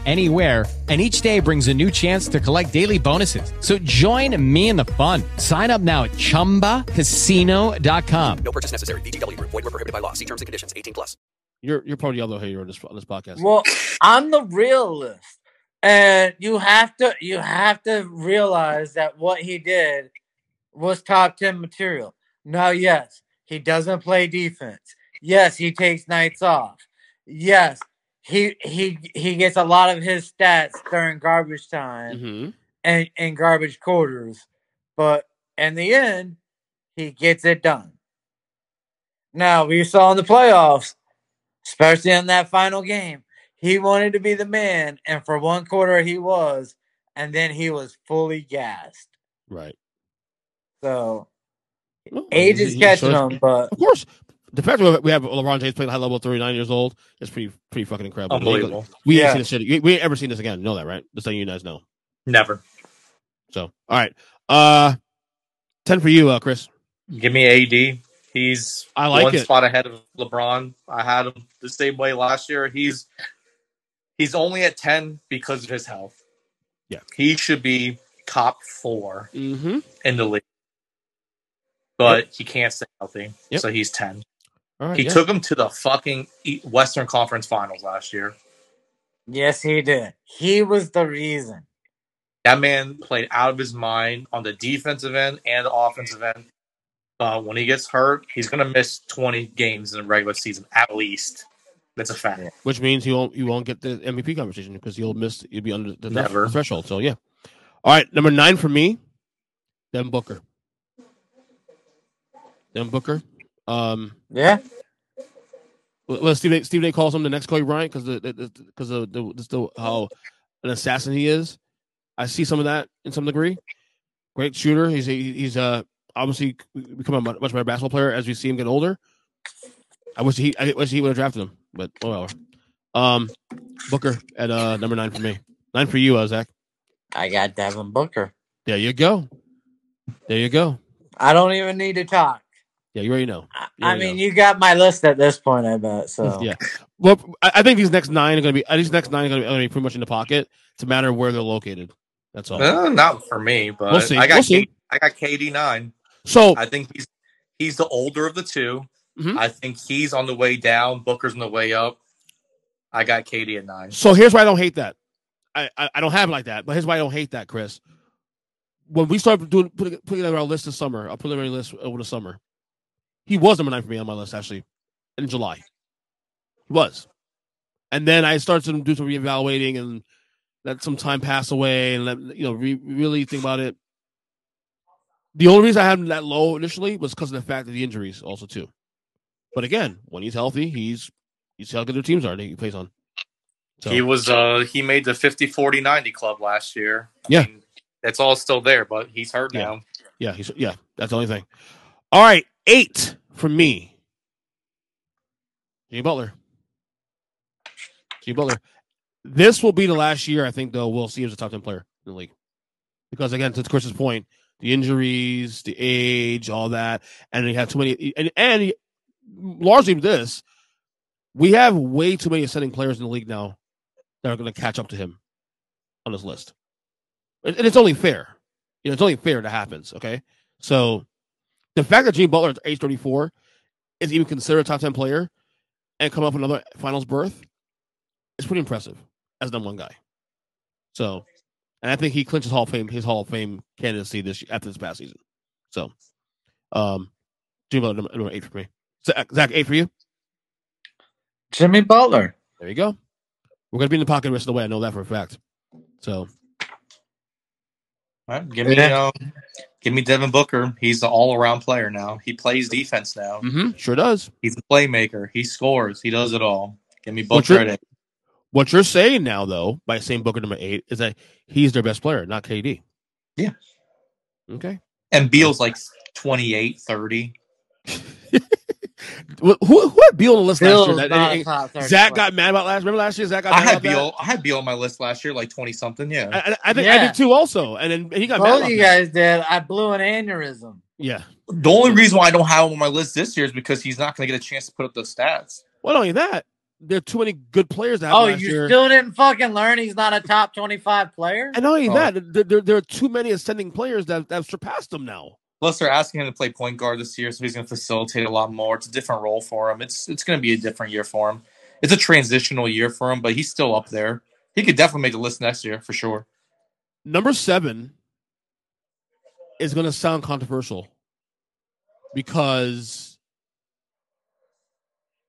anywhere and each day brings a new chance to collect daily bonuses. So join me in the fun. Sign up now at ChumbaCasino.com. No purchase necessary. VGW Group. Void were prohibited by law. See terms and conditions. 18 plus. You're you're probably the other hater on this on this podcast. Well, I'm the realist, and you have to you have to realize that what he did was top ten material. Now, yes, he doesn't play defense. Yes, he takes nights off. Yes, he he he gets a lot of his stats during garbage time Mm-hmm. and and garbage quarters, but in the end, he gets it done. Now we saw in the playoffs, especially in that final game, he wanted to be the man, and for one quarter he was, and then he was fully gassed. Right. So Well, age is catching him, but Of course, the fact that we have LeBron James playing high level at 39 years old is pretty pretty fucking incredible. Unbelievable. We, yeah. ain't seen this shit. We ain't ever seen this again. You know that, right? Just so you guys know. Never. So, all right. Uh, 10 for you, uh, Chris. Give me AD. He's I like one it. spot ahead of LeBron. I had him the same way last year. He's he's only at 10 because of his health. Yeah. He should be top 4 mm-hmm. in the league but yep. he can't stay healthy. Yep. So he's 10 right, he yeah. took him to the fucking E- Western Conference Finals last year. yes, he did. He was the reason. That man played out of his mind on the defensive end and the offensive end. Uh, when he gets hurt, he's going to miss 20 games in the regular season at least. That's a fact. Which means he won't he won't get the MVP conversation because he'll miss he'll be under the Never. threshold. So yeah. All right, number nine for me, Devin Booker. Devin Booker. Um, Yeah. well, Stephen A, Stephen A calls him the next Kobe Bryant because the because of the, the, the how an assassin he is. I see some of that in some degree. Great shooter. He's he's uh obviously become a much better basketball player as we see him get older. I wish he I wish he would have drafted him, but oh well. Um, Booker at uh number nine for me. Nine for you, uh, Zach. I got Devin Booker. There you go. There you go. I don't even need to talk. Yeah, you already know. You I already mean, you got my list at this point, I bet. So Yeah. Well, I, I think these next nine are going to be. uh, These next nine are going to be pretty much in the pocket. It's a matter of where they're located. That's all. Uh, not for me, but We'll see. I got We'll see. K- I got KD nine. So I think he's he's the older of the 2 Mhm. I think he's on the way down. Booker's on the way up. I got KD at nine. So here's why I don't hate that. I, I, I don't have it like that, but here's why I don't hate that, Chris. When we started doing putting, putting together our list this summer, I'll put it on our preliminary list over the summer, he was number nine for me on my list actually in July. He was, and then I started to do some reevaluating and let some time pass away and let you know re- really think about it. The only reason I had him that low initially was because of the fact of the injuries, also too. But again, when he's healthy, he's you see how good their teams are that he plays on. So- He was uh he made the 50 40 90 club last year. I Yeah. mean, it's all still there, but he's hurt Yeah. now. Yeah, he's yeah, that's the only thing. All right, eight for me. Jimmy Butler. Jimmy Butler. This will be the last year, I think, though, we'll see him as a top 10 player in the league. Because, again, to Chris's point, the injuries, the age, all that, and he had too many. And, and largely this, we have way too many ascending players in the league now that are going to catch up to him on this list. And it's only fair. You know, it's only fair that happens. Okay, so the fact that Jimmy Butler at age thirty four is even considered a top ten player and come up with another finals berth is pretty impressive as number one guy. So, and I think he clinches Hall of Fame his Hall of Fame candidacy this after this past season. So, um, Jimmy Butler number, number eight for me. Zach, Zach, eight for you. Jimmy Butler. There you go. We're gonna be in the pocket the rest of the way. I know that for a fact. So, All right, give me Yeah. um, give me Devin Booker. He's the all around player now. He plays defense now. mhm, sure does. He's a playmaker. He scores. He does it all. Give me What Booker you're- at eight. What you're saying now, though, by saying Booker number eight, is that he's their best player, not KD. Yeah. Okay. And Beal's like 28, 30. Who, who who had Beal on the list Beal's last year? That, not top Zach player. got mad about last. Remember last year? Zach got. I had about that? Beal. I had Beal on my list last year, like 20 something. Yeah. I, I- I think I did too, also. And then he got mad. Both About you that. guys did. I blew an aneurysm. Yeah. The only reason why I don't have him on my list this year is because he's not going to get a chance to put up those stats. Well, not only that, there are too many good players. That Oh, last you year. still didn't fucking learn he's not a top 25 player? And not only Oh. that, there, there, there are too many ascending players that, that have surpassed him now. Plus, they're asking him to play point guard this year, so he's going to facilitate a lot more. It's a different role for him. It's it's going to be a different year for him. It's a transitional year for him, but he's still up there. He could definitely make the list next year for sure. Number seven is going to sound controversial because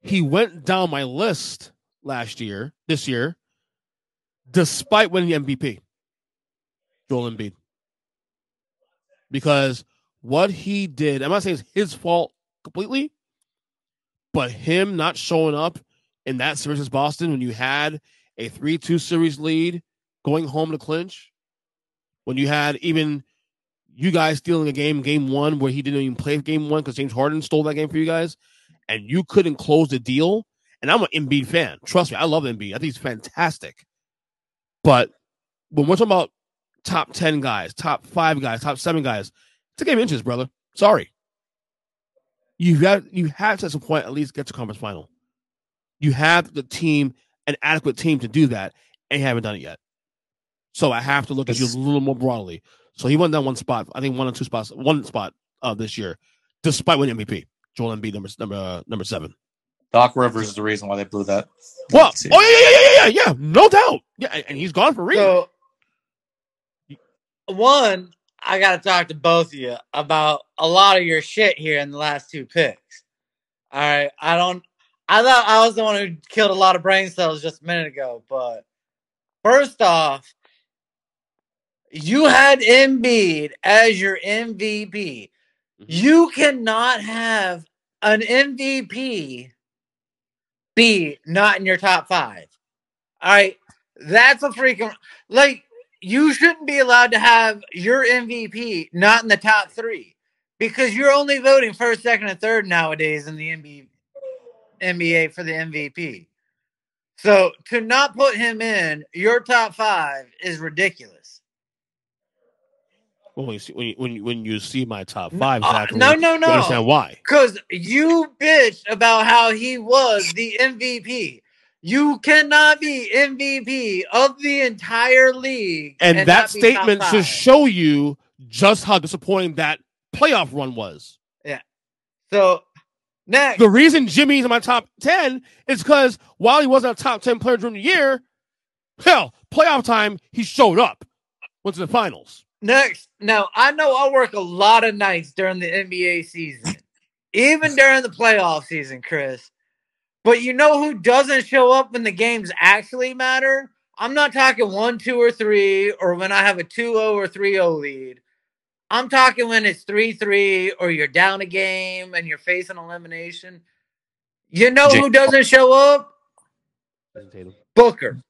he went down my list last year, this year, despite winning the MVP. Joel Embiid. Because what he did, I'm not saying it's his fault completely, but him not showing up in that series Boston when you had a 3 2 series lead going home to clinch, when you had even you guys stealing a game, game one, where he didn't even play game one because James Harden stole that game for you guys, and you couldn't close the deal. And I'm an Embiid fan. Trust me, I love Embiid. I think he's fantastic. But when we're talking about top 10 guys, top five guys, top seven guys, it's a game of inches, brother. Sorry. You have you have to at some point at least get to conference final. You have the team, an adequate team to do that, and you haven't done it yet. So I have to look at you a little more broadly. So he went down one spot. I think one or two spots, one spot uh, this year, despite winning MVP. Joel Embiid, number number uh, number seven. Doc Rivers is the reason why they blew that. Well, oh yeah, yeah, yeah, yeah, yeah, no doubt. Yeah, and- and he's gone for real. So, one, I got to talk to both of you about a lot of your shit here in the last two picks. All right. I don't, I thought I was the one who killed a lot of brain cells just a minute ago, but first off, you had Embiid as your MVP. Mm-hmm. You cannot have an MVP be not in your top five. All right. That's a freaking like you shouldn't be allowed to have your MVP not in the top three because you're only voting first, second, and third nowadays in the NBA, NBA for the MVP. So to not put him in your top five is ridiculous. When you see, when you, when you, when you see my top five, Zachary, no, no, you no. understand why? Because you bitched about how he was the MVP. You cannot be MVP of the entire league. And, that be top statement should show you just how disappointing that playoff run was. Yeah. So next, The reason Jimmy's in my top 10 is because while he wasn't a top 10 player during the year, hell, playoff time, he showed up. Went to the finals. Next, now I know I work a lot of nights during the NBA season, even during the playoff season, Chris. But you know who doesn't show up when the games actually matter? I'm not talking one, two, or three, or when I have a 2 0 or 3 0 lead. I'm talking when it's 3 3 or you're down a game and you're facing elimination. You know who doesn't show up? Booker.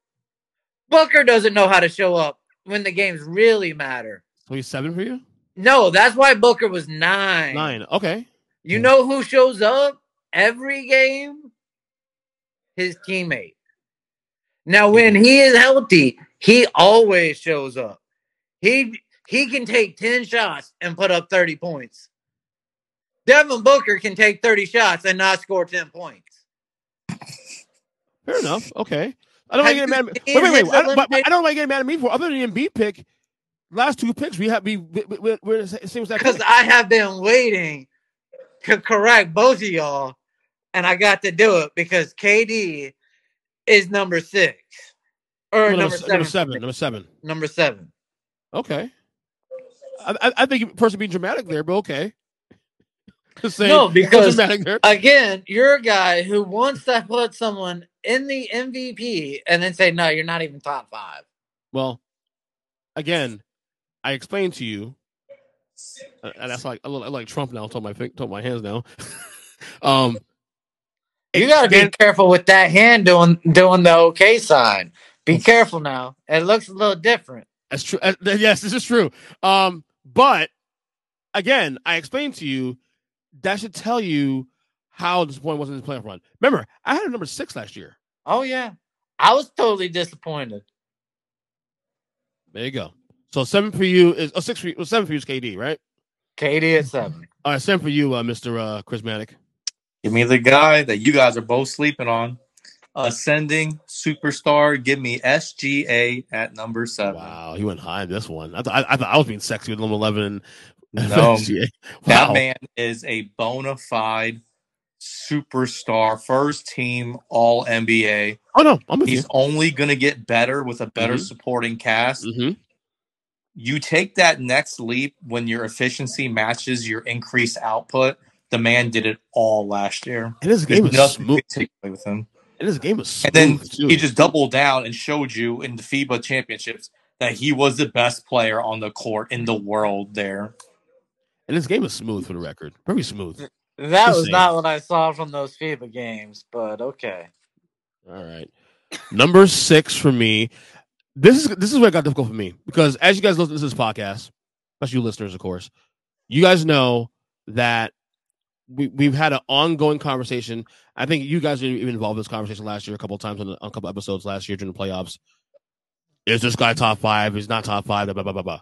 Booker doesn't know how to show up when the games really matter. So he's seven for you? No, that's why Booker was nine. Nine. Okay. You know who shows up every game? His teammate. Now, when he is healthy, he always shows up. He he can take 10 shots and put up 30 points. Devin Booker can take 30 shots and not score 10 points. Fair enough. Okay. I don't want to get mad. At me. Wait, wait, wait. I, but, but I don't want to get mad at me for other than the Embiid pick. Last two picks, we have we we- we- we're the same as that. Because. I have been waiting to correct both of y'all, and I got to do it because KD is number six. Or Well, number, number, seven. number seven. Number seven. Number seven. Okay. I, I, think person being dramatic there, but okay. Saying, No, because again, you're a guy who wants to put someone in the MVP and then say, no, you're not even top five. Well, again, I explained to you, and that's like I look like Trump now. Told my told my hands now. um, You got to be careful with that hand doing doing the okay sign. Be careful now. It looks a little different. That's true. Uh, yes, this is true. Um, but again, I explained to you that should tell you how disappointed was in his playoff run. Remember, I had a number six last year. Oh yeah, I was totally disappointed. There you go. So seven for you is a oh six for you, well, seven for you is KD, right? KD at seven. All right, seven for you, uh, Mister uh, Charismatic. Give me the guy that you guys are both sleeping on. Ascending superstar. Give me SGA at number seven. Wow, he went high in this one. I, th- I, I thought I was being sexy with number eleven. No, SGA. that man is a bona fide superstar, first team All NBA. Oh no, I'm He's you. only going to get better with a better Mhm. supporting cast. Mm-hmm. You take that next leap when your efficiency matches your increased output. The man did it all last year. And his game is nothing smooth. you can with him. And his game is And then too. he just doubled down and showed you in the FIBA championships that he was the best player on the court in the world there. and his game was smooth for the record, very smooth. That Just was saying. not what I saw from those FIBA games, but okay. All right. Number six for me. This is this is where it got difficult for me because as you guys listen to this podcast, especially you listeners, of course, you guys know that we we've had an ongoing conversation. I think you guys were even involved in this conversation last year a couple of times on, on a couple episodes last year during the playoffs. Is this guy top five? He's not top five. Blah blah blah blah.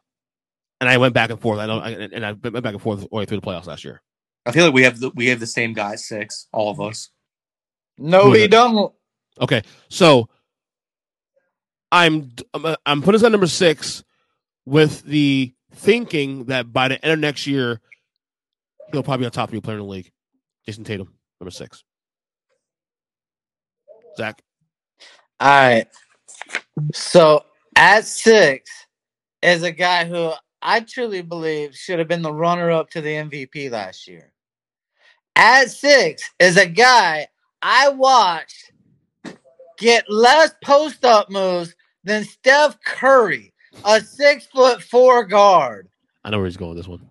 And I went back and forth. I don't, I, and I went back and forth all the way through the playoffs last year. I feel like we have the we have the same guy six, all of us. No, we don't. Okay, so I'm I'm, I'm putting this at number six with the thinking that by the end of next year he'll probably be a top three player in the league. Jayson Tatum, number six. Zach, All right. So at six is a guy who I truly believe should have been the runner up to the MVP last year. At six is a guy I watched get less post up moves than Steph Curry, a six foot four guard. I know where he's going with this one.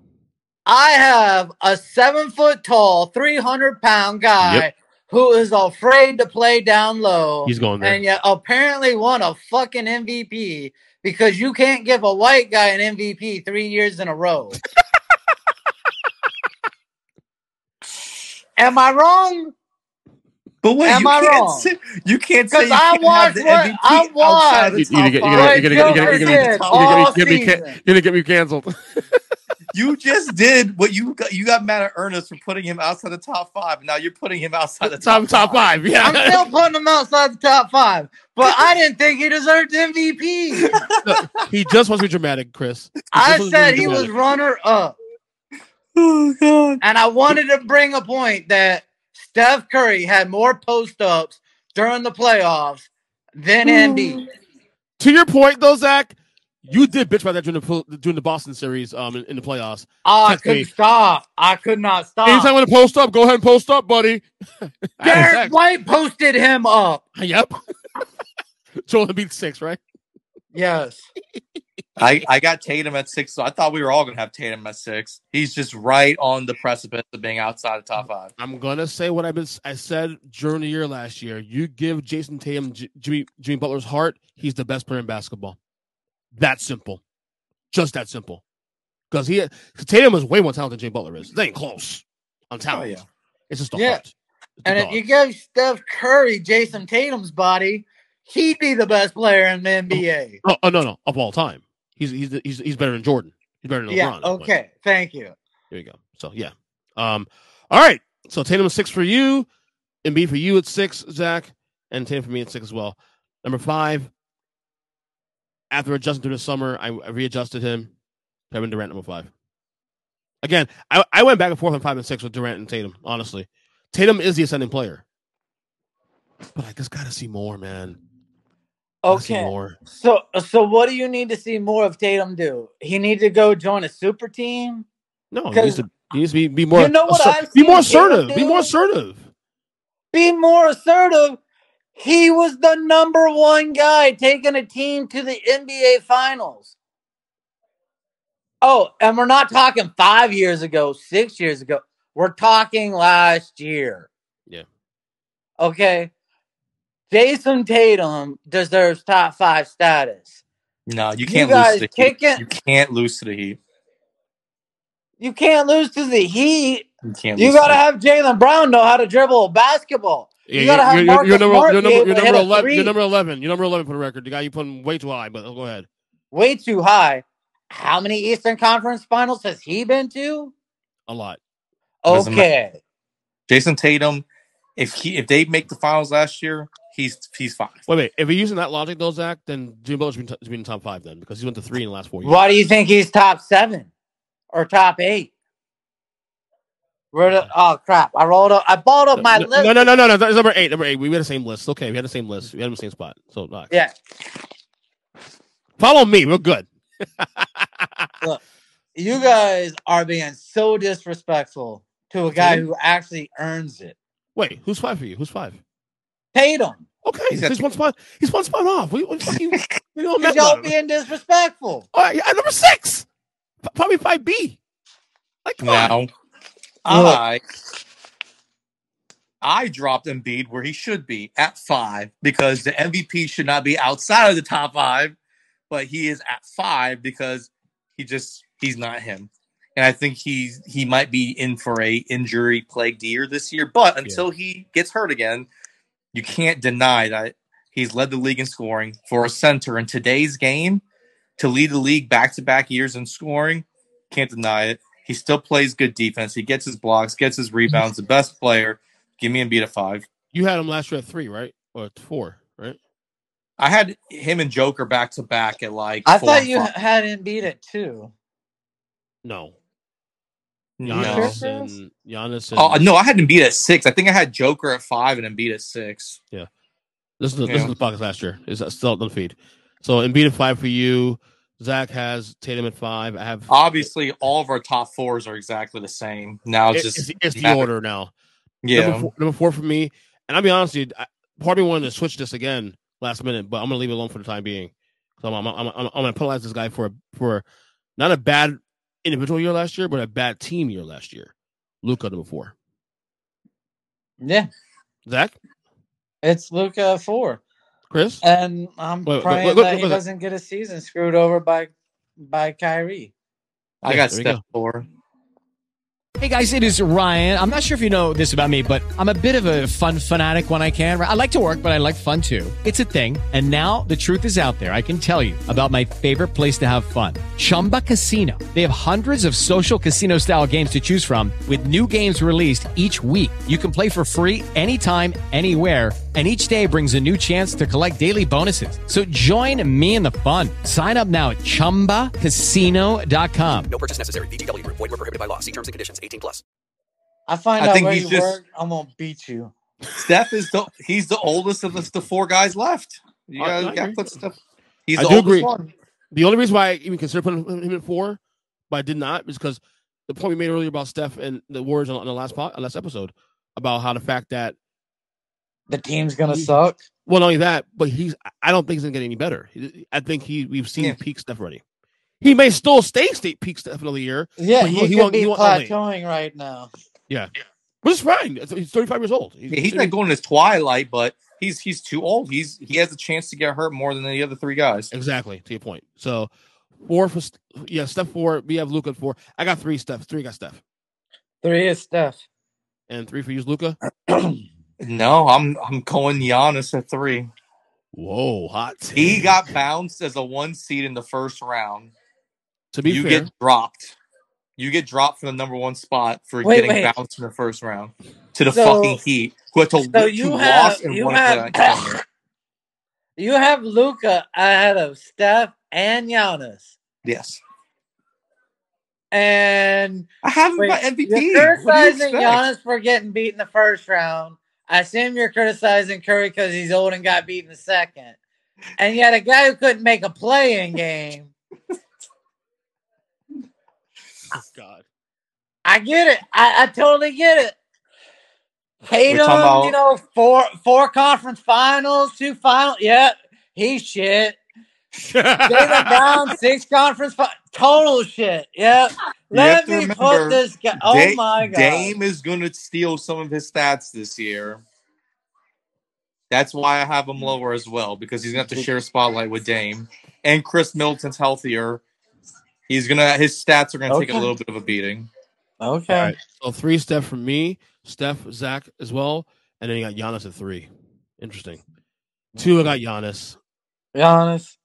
I have a seven foot tall, 300 pound guy Yep. who is afraid to play down low. He's going there. And yet apparently won a fucking MVP because you can't give a white guy an MVP three years in a row. Am I wrong? But wait, Am you I can't wrong? say you can't say you I can't have watched the MVP I outside watched. the You- top you- you- five. you- you- you- you- you- you- Joker you- did you- all you- you- you- season. You're gonna get me canceled. You just did what you got. You got mad at Ernest for putting him outside the top five. Now you're putting him outside the top, top top five. Yeah. I'm still putting him outside the top five, but I didn't think he deserved MVP. he just wants to be dramatic, Chris. He I wants to be said he was runner up. Oh god! And I wanted to bring a point that Steph Curry had more post ups during the playoffs than Embiid. To your point, though, Zach, you did bitch about that during the during the Boston series um in, in the playoffs. Oh, I couldn't stop. I could not stop. Anytime I want to post up, go ahead and post up, buddy. Derek White posted him up. Yep. Joel Embiid six, right? Yes. I, I got Tatum at six, so I thought we were all gonna have Tatum at six. He's just right on the precipice of being outside the top five. I'm gonna say what I've been I said during the year last year. You give Jayson Tatum J- Jimmy Jimmy Butler's heart, he's the best player in basketball. That simple, just that simple. Because he Tatum is way more talented than Jimmy Butler is. They ain't close on talent. yeah. It's just a Yeah. heart. And if dog. you give Steph Curry Jayson Tatum's body, he'd be the best player in the NBA. oh, oh, no no of all time, he's he's he's he's better than Jordan. He's better than Yeah. LeBron. Okay. Thank you. There you go. So yeah. Um. All right. So Tatum is six for you, Embiid for you at six, Zach, and Tatum for me at six as well. Number five. After adjusting through the summer, I, I readjusted him. Kevin Durant, number five. Again, I, I went back and forth on five and six with Durant and Tatum. Honestly, Tatum is the ascending player, but I just got to see more, man. Okay. more. So, so what do you need to see more of Tatum do? He need to go join a super team. No, he needs to, he needs to be, be more. You know what asser- I've be more assertive. Be more assertive. Be more assertive. He was the number one guy taking a team to the NBA Finals. Oh, and we're not talking five years ago, six years ago. We're talking last year. Yeah. Okay. Jayson Tatum deserves top five status. No, you You can't guys lose to the Heat. You can't lose to the Heat. You can't lose to the Heat. You You got to to- have Jaylen Brown know how to dribble a basketball. Yeah, You got to have you're, you're, number, Smart you're, number, you're number eleven. three. You're number eleven. You're number eleven for the record. The guy you putting way too high, but go ahead. Way too high. How many Eastern Conference Finals has he been to? A lot. Okay. Jayson Tatum, if he if they make the finals last year, he's he's fine. Wait, wait. If you're using that logic, though, Zach, then Jimmy Butler should be, should be in the top five then because he went to three in the last four years. Why do you think he's top seven or top eight? Where the, oh crap! I rolled up. I balled up my no, list. no, no, no, no, no. That's number eight. Number eight. We had the same list. Okay, we had the same list. We had the same spot. So, nice. Yeah. Follow me. We're good. Look, you guys are being so disrespectful to a guy who actually earns it. Wait, who's five for you? Who's five? Tatum. Okay, he's, one spot. He's one spot off. We, we, we, we don't Because y'all being disrespectful. All right, yeah, number six. P- Probably five B. Like, come on. I I dropped Embiid where he should be at five because the MVP should not be outside of the top five, but he is at five because he just he's not him. And I think he's he might be in for a injury plagued year this year. But until he gets hurt again, you can't deny that he's led the league in scoring for a center in today's game to lead the league back to back years in scoring. Can't deny it. He still plays good defense. He gets his blocks, gets his rebounds. The best player. Give me Embiid at five. You had him last year at three, right? Or four, right? I had him and Joker back to back at like. I four thought you five. had him beat at two. No. No. And Giannis and Oh no, I had him beat at six. I think I had Joker at five and Embiid at six. Yeah. This is the, this is the podcast last year. Is still on the feed. So Embiid at five for you. Zach has Tatum at five. I have Obviously, all of our top fours are exactly the same. Now it's It- just it's, it's the order now. Yeah. Number four, number four for me. And I'll be honest with you, I, part of me wanted to switch this again last minute, but I'm gonna leave it alone for the time being. So I'm I'm, I'm, I'm, I'm gonna penalize this guy for for not a bad individual year last year, but a bad team year last year. Luka number four. Yeah. Zach, It's Luka at four. Chris, And I'm Wait, wait, praying wait, wait, that he wait. doesn't get a season screwed over by by Kyrie. I Yeah, got step go. four. Hey guys, it is Ryan. I'm not sure if you know this about me, but I'm a bit of a fun fanatic when I can. I like to work, but I like fun too. It's a thing. And now the truth is out there. I can tell you about my favorite place to have fun Chumba Casino. They have hundreds of social casino style games to choose from, with new games released each week. You can play for free anytime, anywhere. And each day brings a new chance to collect daily bonuses. So join me in the fun. Sign up now at chumbacasino.com. No purchase necessary. VGW Group. Void were prohibited by law. See terms and conditions. 18 plus. I find I out think where he's you just- work, I'm gonna beat you. Steph is the he's the oldest of the, the four guys left. You I- gotta, I gotta put Steph. He's I the do oldest agree. one. The only reason why I even consider putting him in four, but I did not, is because the point we made earlier about Steph and the Warriors on, on the last pod, last episode about how the fact that The team's gonna suck. well, not only that, but he's I don't think he's gonna get any better. I think he we've seen Yeah. peak Steph already. He may still stay state peak Steph another year. Yeah, but he, won't- won't- be won't oh, elevate. plateauing right now. Yeah, which is fine. He's 35 years old. Yeah, he's not going in his twilight, but he's he's too old. He's he has a chance to get hurt more than the other three guys. Exactly to your point. So four for yeah, Steph four. We have Luka four. I got three Steph. Three got Steph, Three is Steph. and three for you, Luka. No, I'm I'm going Giannis at three. Whoa, hot. He got bounced as a one seed in the first round. to be fair. you fair. get dropped. You get dropped from the number one spot for Wait, getting wait. bounced in the first round to the So- fucking Heat, who had to, So who you lost have and you won have for you have Luka ahead of Steph and Giannis. Yes, And I have him wait, by MVP. you're What you criticizing? Giannis for getting beat in the first round. I assume you're criticizing Curry because he's old and got beat in the second. And yet a guy who couldn't make a play in game. Oh, God. I get it. I, I totally get it. Hate We're him, about- you know, four four conference finals, two final. Yep, he's shit. Jaylen Brown, six conference fi- total shit. Yeah. Let me remember, put this guy. Oh Da- my god. Dame is going to steal some of his stats this year. That's why I have him lower as well because he's going to have to share a spotlight with Dame. And Khris Middleton's healthier. He's gonna his stats are gonna take a little bit of a beating. Okay. All right. So three Steph from me, Steph, Zach as well, and then you got Giannis at three. Interesting. Two, I got Giannis. Giannis.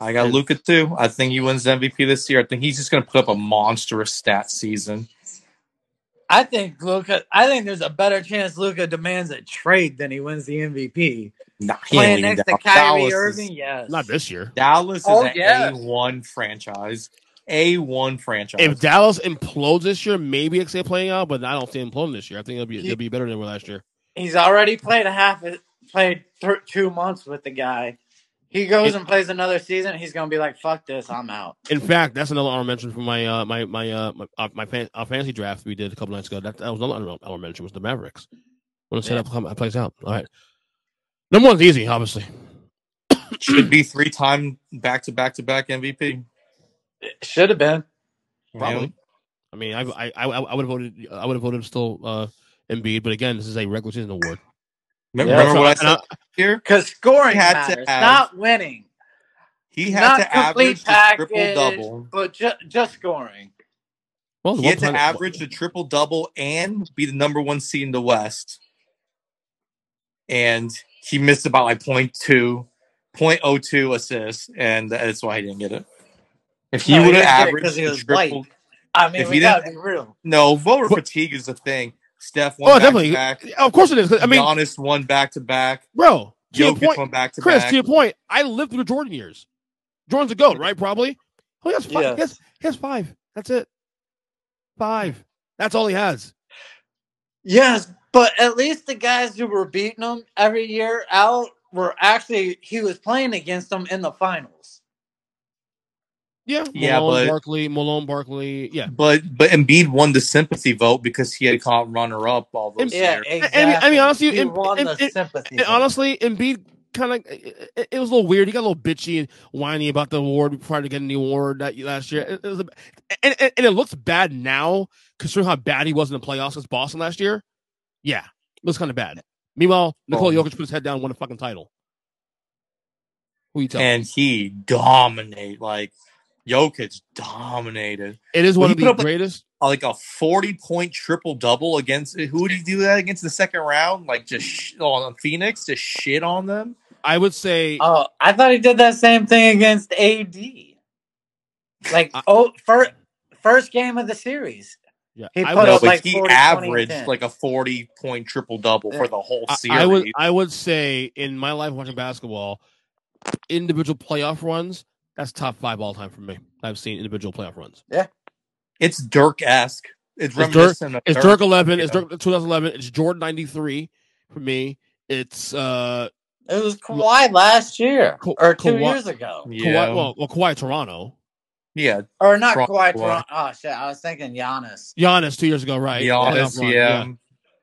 I got And- Luka too. I think he wins MVP this year. I think he's just gonna put up a monstrous stat season. I think Luka. I think there's a better chance Luka demands a trade than he wins the MVP. Nah, Playing ain't leaving next to Kyrie Dallas is- Irving, yes. Not this year. Dallas is Oh, an yes. A one franchise. A one franchise. If Dallas implodes this year, maybe it's playing out, but I don't see him imploding this year. I think it'll be it'll be better than they last year. He's already played a half. Played th- two months with the guy. He goes It- and plays another season. He's gonna be like, "Fuck this, I'm out." In fact, that's another honorable mention for my uh my my uh my, uh, my fan, uh, fantasy draft we did a couple nights ago. That, that was another honorable honorable mention was the Mavericks. Want to set up how it plays out. All right. Number one's easy, obviously. should be three time back to back to back MVP. Should have been. Probably. I mean, I I I, I would have voted. I would have voted still uh Embiid, but again, this is a regular season award. Remember, Yeah. remember what I said I- here? Because scoring He had to matters, have- not winning. He had not to complete average the triple double. but ju- just scoring. Well, He had to average the triple double and be the number one seed in the West. And he missed about like 0.2, 0.02 assists, and that's why he didn't get it. If he No, would have didn't get it averaged 'cause he was triple, white. I mean, if we he gotta didn't- be real. no, voter fatigue is the thing. Steph won Oh, back definitely. to back. Of course it is. I mean, Giannis won back to back. bro, to your point, won back to Chris, back. to your point, I lived through the Jordan years. Jordan's a goat, right? Probably. Oh, he has five. Yes. He, has, he has five. That's it. Five. That's all he has. Yes, but at least the guys who were beating him every year out were actually he was playing against them in the finals. Yeah. Yeah, Malone, but- Barkley, Malone, Barkley. Yeah. But but Embiid won the sympathy vote because he had caught runner up all those Yeah, years. exactly. I mean, I mean, honestly, he Em- won the sympathy. And vote. honestly, Embiid kind of it, it was a little weird. He got a little bitchy and whiny about the award prior to getting the award that last year. It, it was a, and, and, and it looks bad now considering how bad he was in the playoffs against Boston last year. Yeah, it looks kind of bad. Meanwhile, Nikola Oh. Jokic put his head down, and won a fucking title. Who you tell? and he dominated. Like Jokic dominated. it is one he of the up, like, greatest. Like a forty point triple double against who would he do that against the second round? Like just sh- on Phoenix, just shit on them. I would say Oh, I thought he did that same thing against AD. Like oh, first first game of the series. Yeah, He I put would- up like he 40, averaged 10. like a forty point triple double for the whole I- series. I would I would say in my life watching basketball, individual playoff runs, that's top five all time for me. I've seen individual playoff runs. Yeah, it's Dirk esque. It's It's Dirk, of it's Dirk eleven, it's know? Dirk 2011, it's Jordan 93 for me. It's uh It was Kawhi last year Ka- or two Kawhi- years ago, Yeah, Kawhi, well, well Kawhi Toronto. yeah. or not Toronto. Kawhi. Toronto. Oh shit, I was thinking Giannis. Giannis two years ago, right? Giannis, Playoff run, yeah.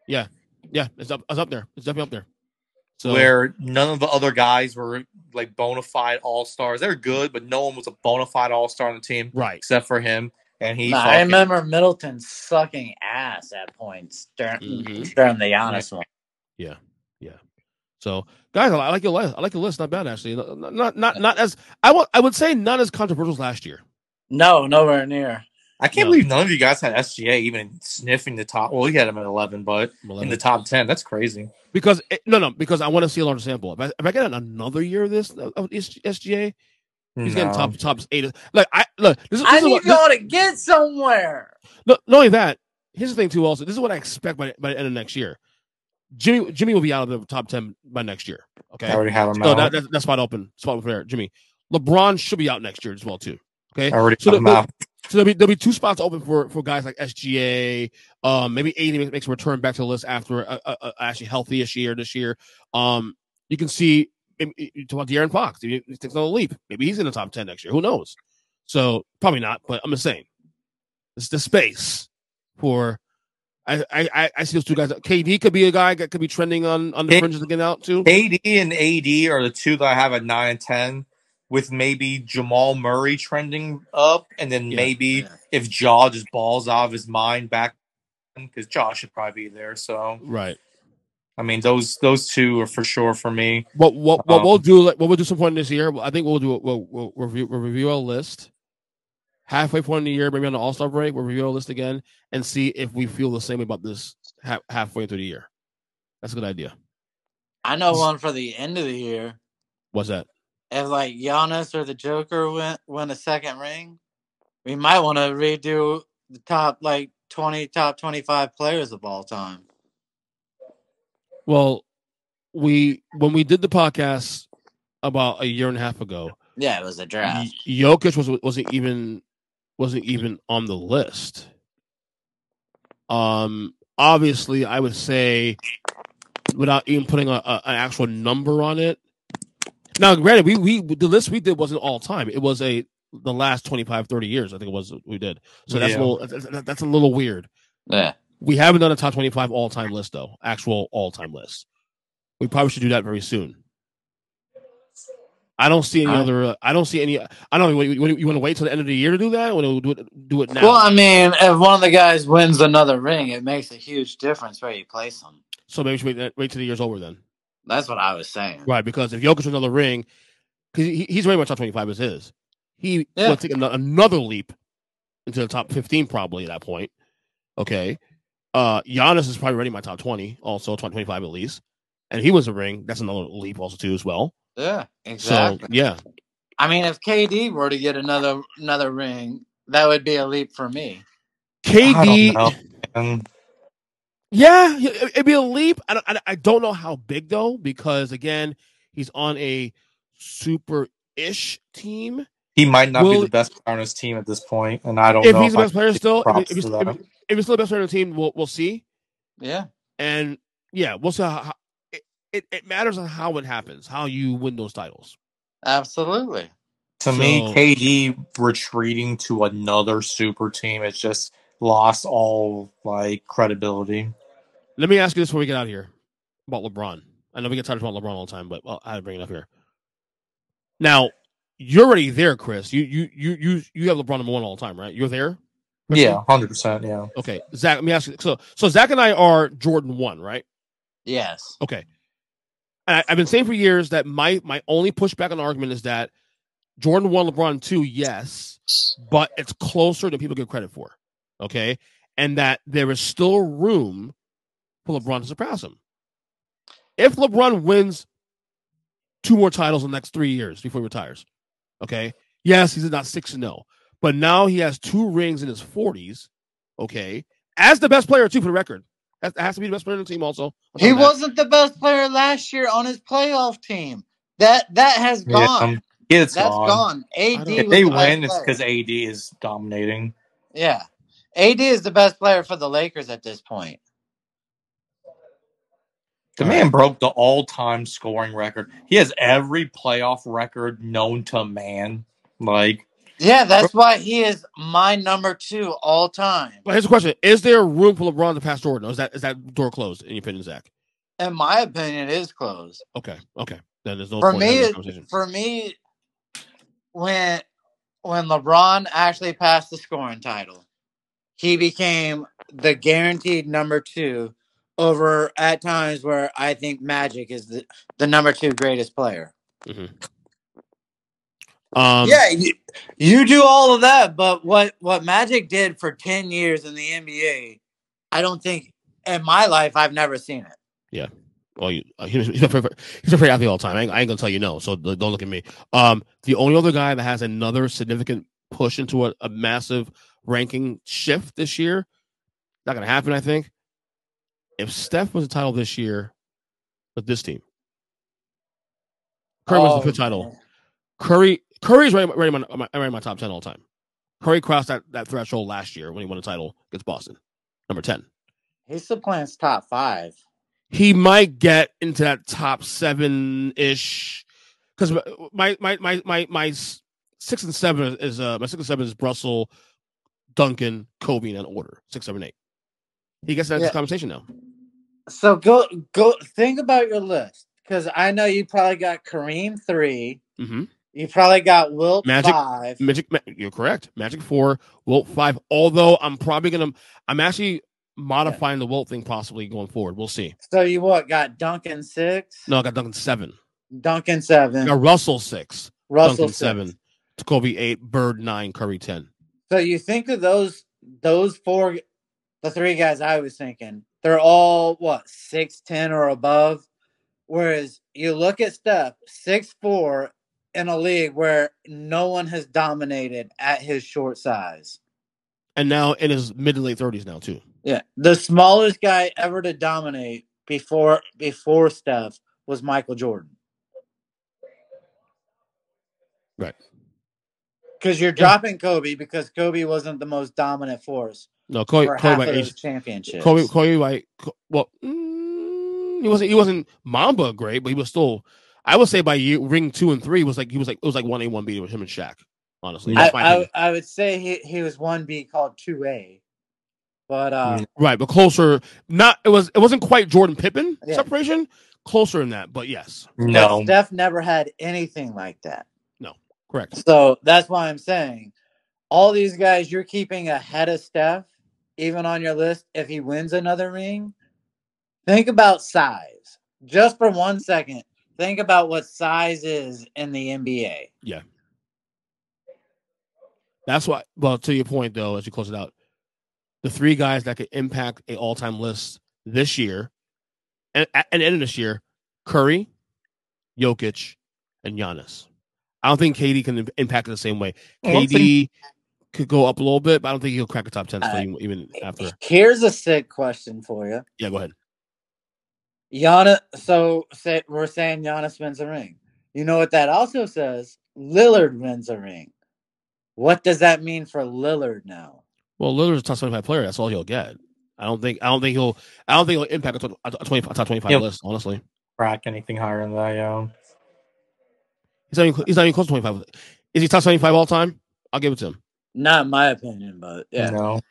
yeah, yeah. It's up, it's up there. It's definitely up there. So where none of the other guys were like bona fide all stars. They're good, but no one was a bona fide all star on the team right, except for him. And he, Nah, I fucking- remember Middleton sucking ass at points during Mhm. during the Giannis one. yeah, yeah. So guys, I like your list. I like your list. Not bad actually. Not not not, not as I would I would say not as controversial as last year. No, nowhere near. I can't No. believe none of you guys had SGA even sniffing the top. Well, he had him at eleven, but in the top ten, that's crazy. because it, no no because I want to see a larger sample. If I, if I get another year of this of SGA, he's getting No. top top eight. Like I look, this is, this I is need what, y'all to get somewhere. No, not only that. Here's the thing too. Also, this is what I expect by, by the end of next year. Jimmy Jimmy will be out of the top ten by next year. Okay, I already have him so out. that, that that spot open, spot open there. Jimmy, LeBron should be out next year as well too. Okay, I already so have him there- out. So there'll be there'll be two spots open for for guys like SGA. Um, maybe AD makes, a return back to the list after a, a, a actually healthy-ish year this year. Um, you can see you talk about De'Aaron Fox. He takes another leap. Maybe he's in the top ten next year. Who knows? So probably not. But I'm just saying, it's the space for. I, I I- see those two guys. KD could be a guy that could be trending on on the fringes again out too. KD and AD are the two that I have at nine and ten, with maybe Jamal Murray trending up, and then Yeah. maybe if Ja just balls out of his mind back, because Ja should probably be there. So Right. I mean, those those two are for sure for me. What what what Um, we'll do? What we'll do some point this year. I think we'll do. We'll, we'll review we'll review our list, halfway point in the year, maybe on the All Star break, we'll review our list again and see if we feel the same about this ha- halfway through the year. That's a good idea. I know one for the end of the year. What's that? If like Giannis or the Joker win win a second ring, we might want to redo the top like twenty top twenty five players of all time. Well, we when we did the podcast about a year and a half ago, Yeah, it was a draft. Jokic was wasn't even wasn't even on the list. Um, obviously, I would say without even putting a, a, an actual number on it. Now, granted, we we the list we did wasn't all time. It was a the last 25, 30 years. I think it was we did. So that's Yeah. a little that's, that's a little weird. Yeah. We haven't done a top 25 all time list though, actual all time list. We probably should do that very soon. I don't see any Alright. other. Uh, I don't see any. I don't know. You, you, want to wait till the end of the year to do that? Want to do it? Do it now? Well, I mean, if one of the guys wins another ring, it makes a huge difference where you place them. so maybe we should wait, wait till the year's over then. That's what I was saying. Right, because if Jokic wins another ring, because he, he's very much top 25 as his, he Yeah. will take ano- another leap into the top 15 probably at that point. Okay. Uh Giannis is probably already my top 20, also 20, 25 at least. And he was a ring, that's another leap also too as well. Yeah, exactly. So yeah. I mean, if KD were to get another another ring, that would be a leap for me. KD Yeah, it- it'd be a leap. I don't, I- I don't know how big though, because again, he's on a super-ish team. He might not Will- be the best player on his team at this point, and I don't if know he's the I best player still, if, props he's, if, if he's still the best player on the team, we'll we'll see. Yeah. And yeah, we'll see how, how it, it, it matters on how it happens, how you win those titles. Absolutely. To me, KD retreating to another super team, it's just lost all like credibility. Let me ask you this before we get out of here about LeBron. I know we get tired of about LeBron all the time, but well, I had to bring it up here. Now, you're already there, Kris. You you you you you have LeBron number one all the time, right? You're there. Christian? Yeah, hundred percent. Yeah. Okay, Zack. Let me ask you. So so Zack and I are Jordan one, right? Yes. Okay. And I, I've been saying for years that my my only pushback on the argument is that Jordan one, LeBron two, yes, but it's closer than people give credit for. Okay, and that there is still room for LeBron to surpass him. If LeBron wins two more titles in the next three years before he retires, okay, yes, he's not six and zero, but now he has two rings in his forties. Okay, as the best player too for the record, that has to be the best player on the team. Also, He talking wasn't the best player last year on his playoff team. That that has gone. um, it's That's gone. gone. AD If they the win, it's because AD is dominating. Yeah. AD is the best player for the Lakers at this point. The man broke the all-time scoring record. He has every playoff record known to man. Like, Yeah, that's why he is my number two all time. But here's the question: Is there room for LeBron to pass Jordan? Or is that is that door closed in your opinion, Zack? In my opinion, it is closed. Okay, okay. Then there's no for point in me, that conversation. for me, when when LeBron actually passed the scoring title, he became the guaranteed number two over at times where I think Magic is the, the number two greatest player. Um, yeah, you, you do all of that, but what what Magic did for ten years in the NBA, I don't think in my life I've never seen it. Yeah. Well, you, uh, he's, he's, a fair, he's a fair athlete all the time. I ain't, I ain't gonna tell you no. So don't look at me. Um, the only other guy that has another significant push into a, a massive ranking shift this year, not gonna happen. I think. If Steph was a title this year with this team, Curry was Oh, the fifth title. Curry Curry's right, right, in my, my, right in my top ten all time. Curry crossed that, that threshold last year when he won a title against Boston, number ten. He's He supplants top five. he might get into that top seven ish because my my my my my six and seven is uh my six and seven is Russell, Duncan, Kobe in that order six seven eight. He gets that Yeah. conversation now. So go go think about your list because I know you probably got Kareem 3 Mm-hmm. You probably got Wilt Magic, five. Magic, you're correct. Magic four, Wilt five. Although I'm probably gonna, I'm actually modifying the Wilt thing possibly going forward. We'll see. So you what got Duncan six, No, I got Duncan seven. Duncan seven. I got Russell six, Russell Duncan six. seven, Kobe eight, Bird nine, Curry ten. So you think of those those four, the three guys I was thinking, they're all what six ten or above. Whereas you look at Steph, six four in a league where no one has dominated at his short size. And now in his mid to late thirties now too. Yeah, the smallest guy ever to dominate before before Steph was Michael Jordan. Right. Because you're dropping Kobe because Kobe wasn't the most dominant force. No, Kobe, for Kobe half by of those age championships. Kobe, Kobe by Co- well, mm, he wasn't he wasn't Mamba great, but he was still. I would say by year, ring two and three was like he was like it was like one A one B with him and Shaq. Honestly, I, I. I would say he, he was one B called two A, but uh, right, but closer. Not it was it wasn't quite Jordan Pippen Yeah. separation. Closer in that, but yes, but Steph never had anything like that. no, correct. So that's why I'm saying all these guys you're keeping ahead of Steph, even on your list, if he wins another ring, think about size. Just for one second, think about what size is in the NBA. Yeah. That's why. Well, to your point though, as you close it out, the three guys that could impact a all-time list this year, and at the end of this year, Curry, Jokic, and Giannis. I don't think KD can impact it the same way. I KD could go up a little bit, but I don't think he'll crack a top ten still, Uh, even, even after. Here's a sick question for you. Yeah, go ahead. Giannis, so say, we're saying Giannis wins a ring. You know what that also says? Lillard wins a ring. What does that mean for Lillard now? Well, Lillard's a top twenty-five player. That's all he'll get. I don't think. I don't think he'll. I don't think he'll impact a, tw- a twenty a top twenty-five He'll- list. Honestly, Crack anything higher than that, yeah. he's not. Even, he's not even close to twenty-five. Is he top twenty-five all time? I'll give it to him. Not my opinion, but yeah. No.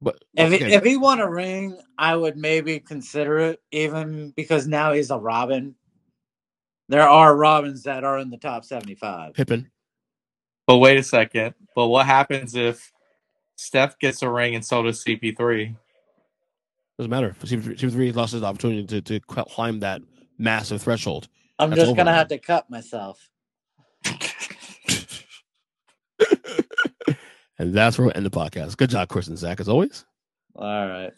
But If he, okay. if he won a ring, I would maybe consider it, even because now he's a Robin. There are Robins that are in the top seventy-five. Pippen. But wait a second. But what happens if Steph gets a ring and so does CP3? Doesn't matter. CP3 lost his opportunity to, to climb that massive threshold. I'm That's just gonna now. have to cut myself. And that's where we'll end the podcast. Good job, Kris and Zack, as always. All right.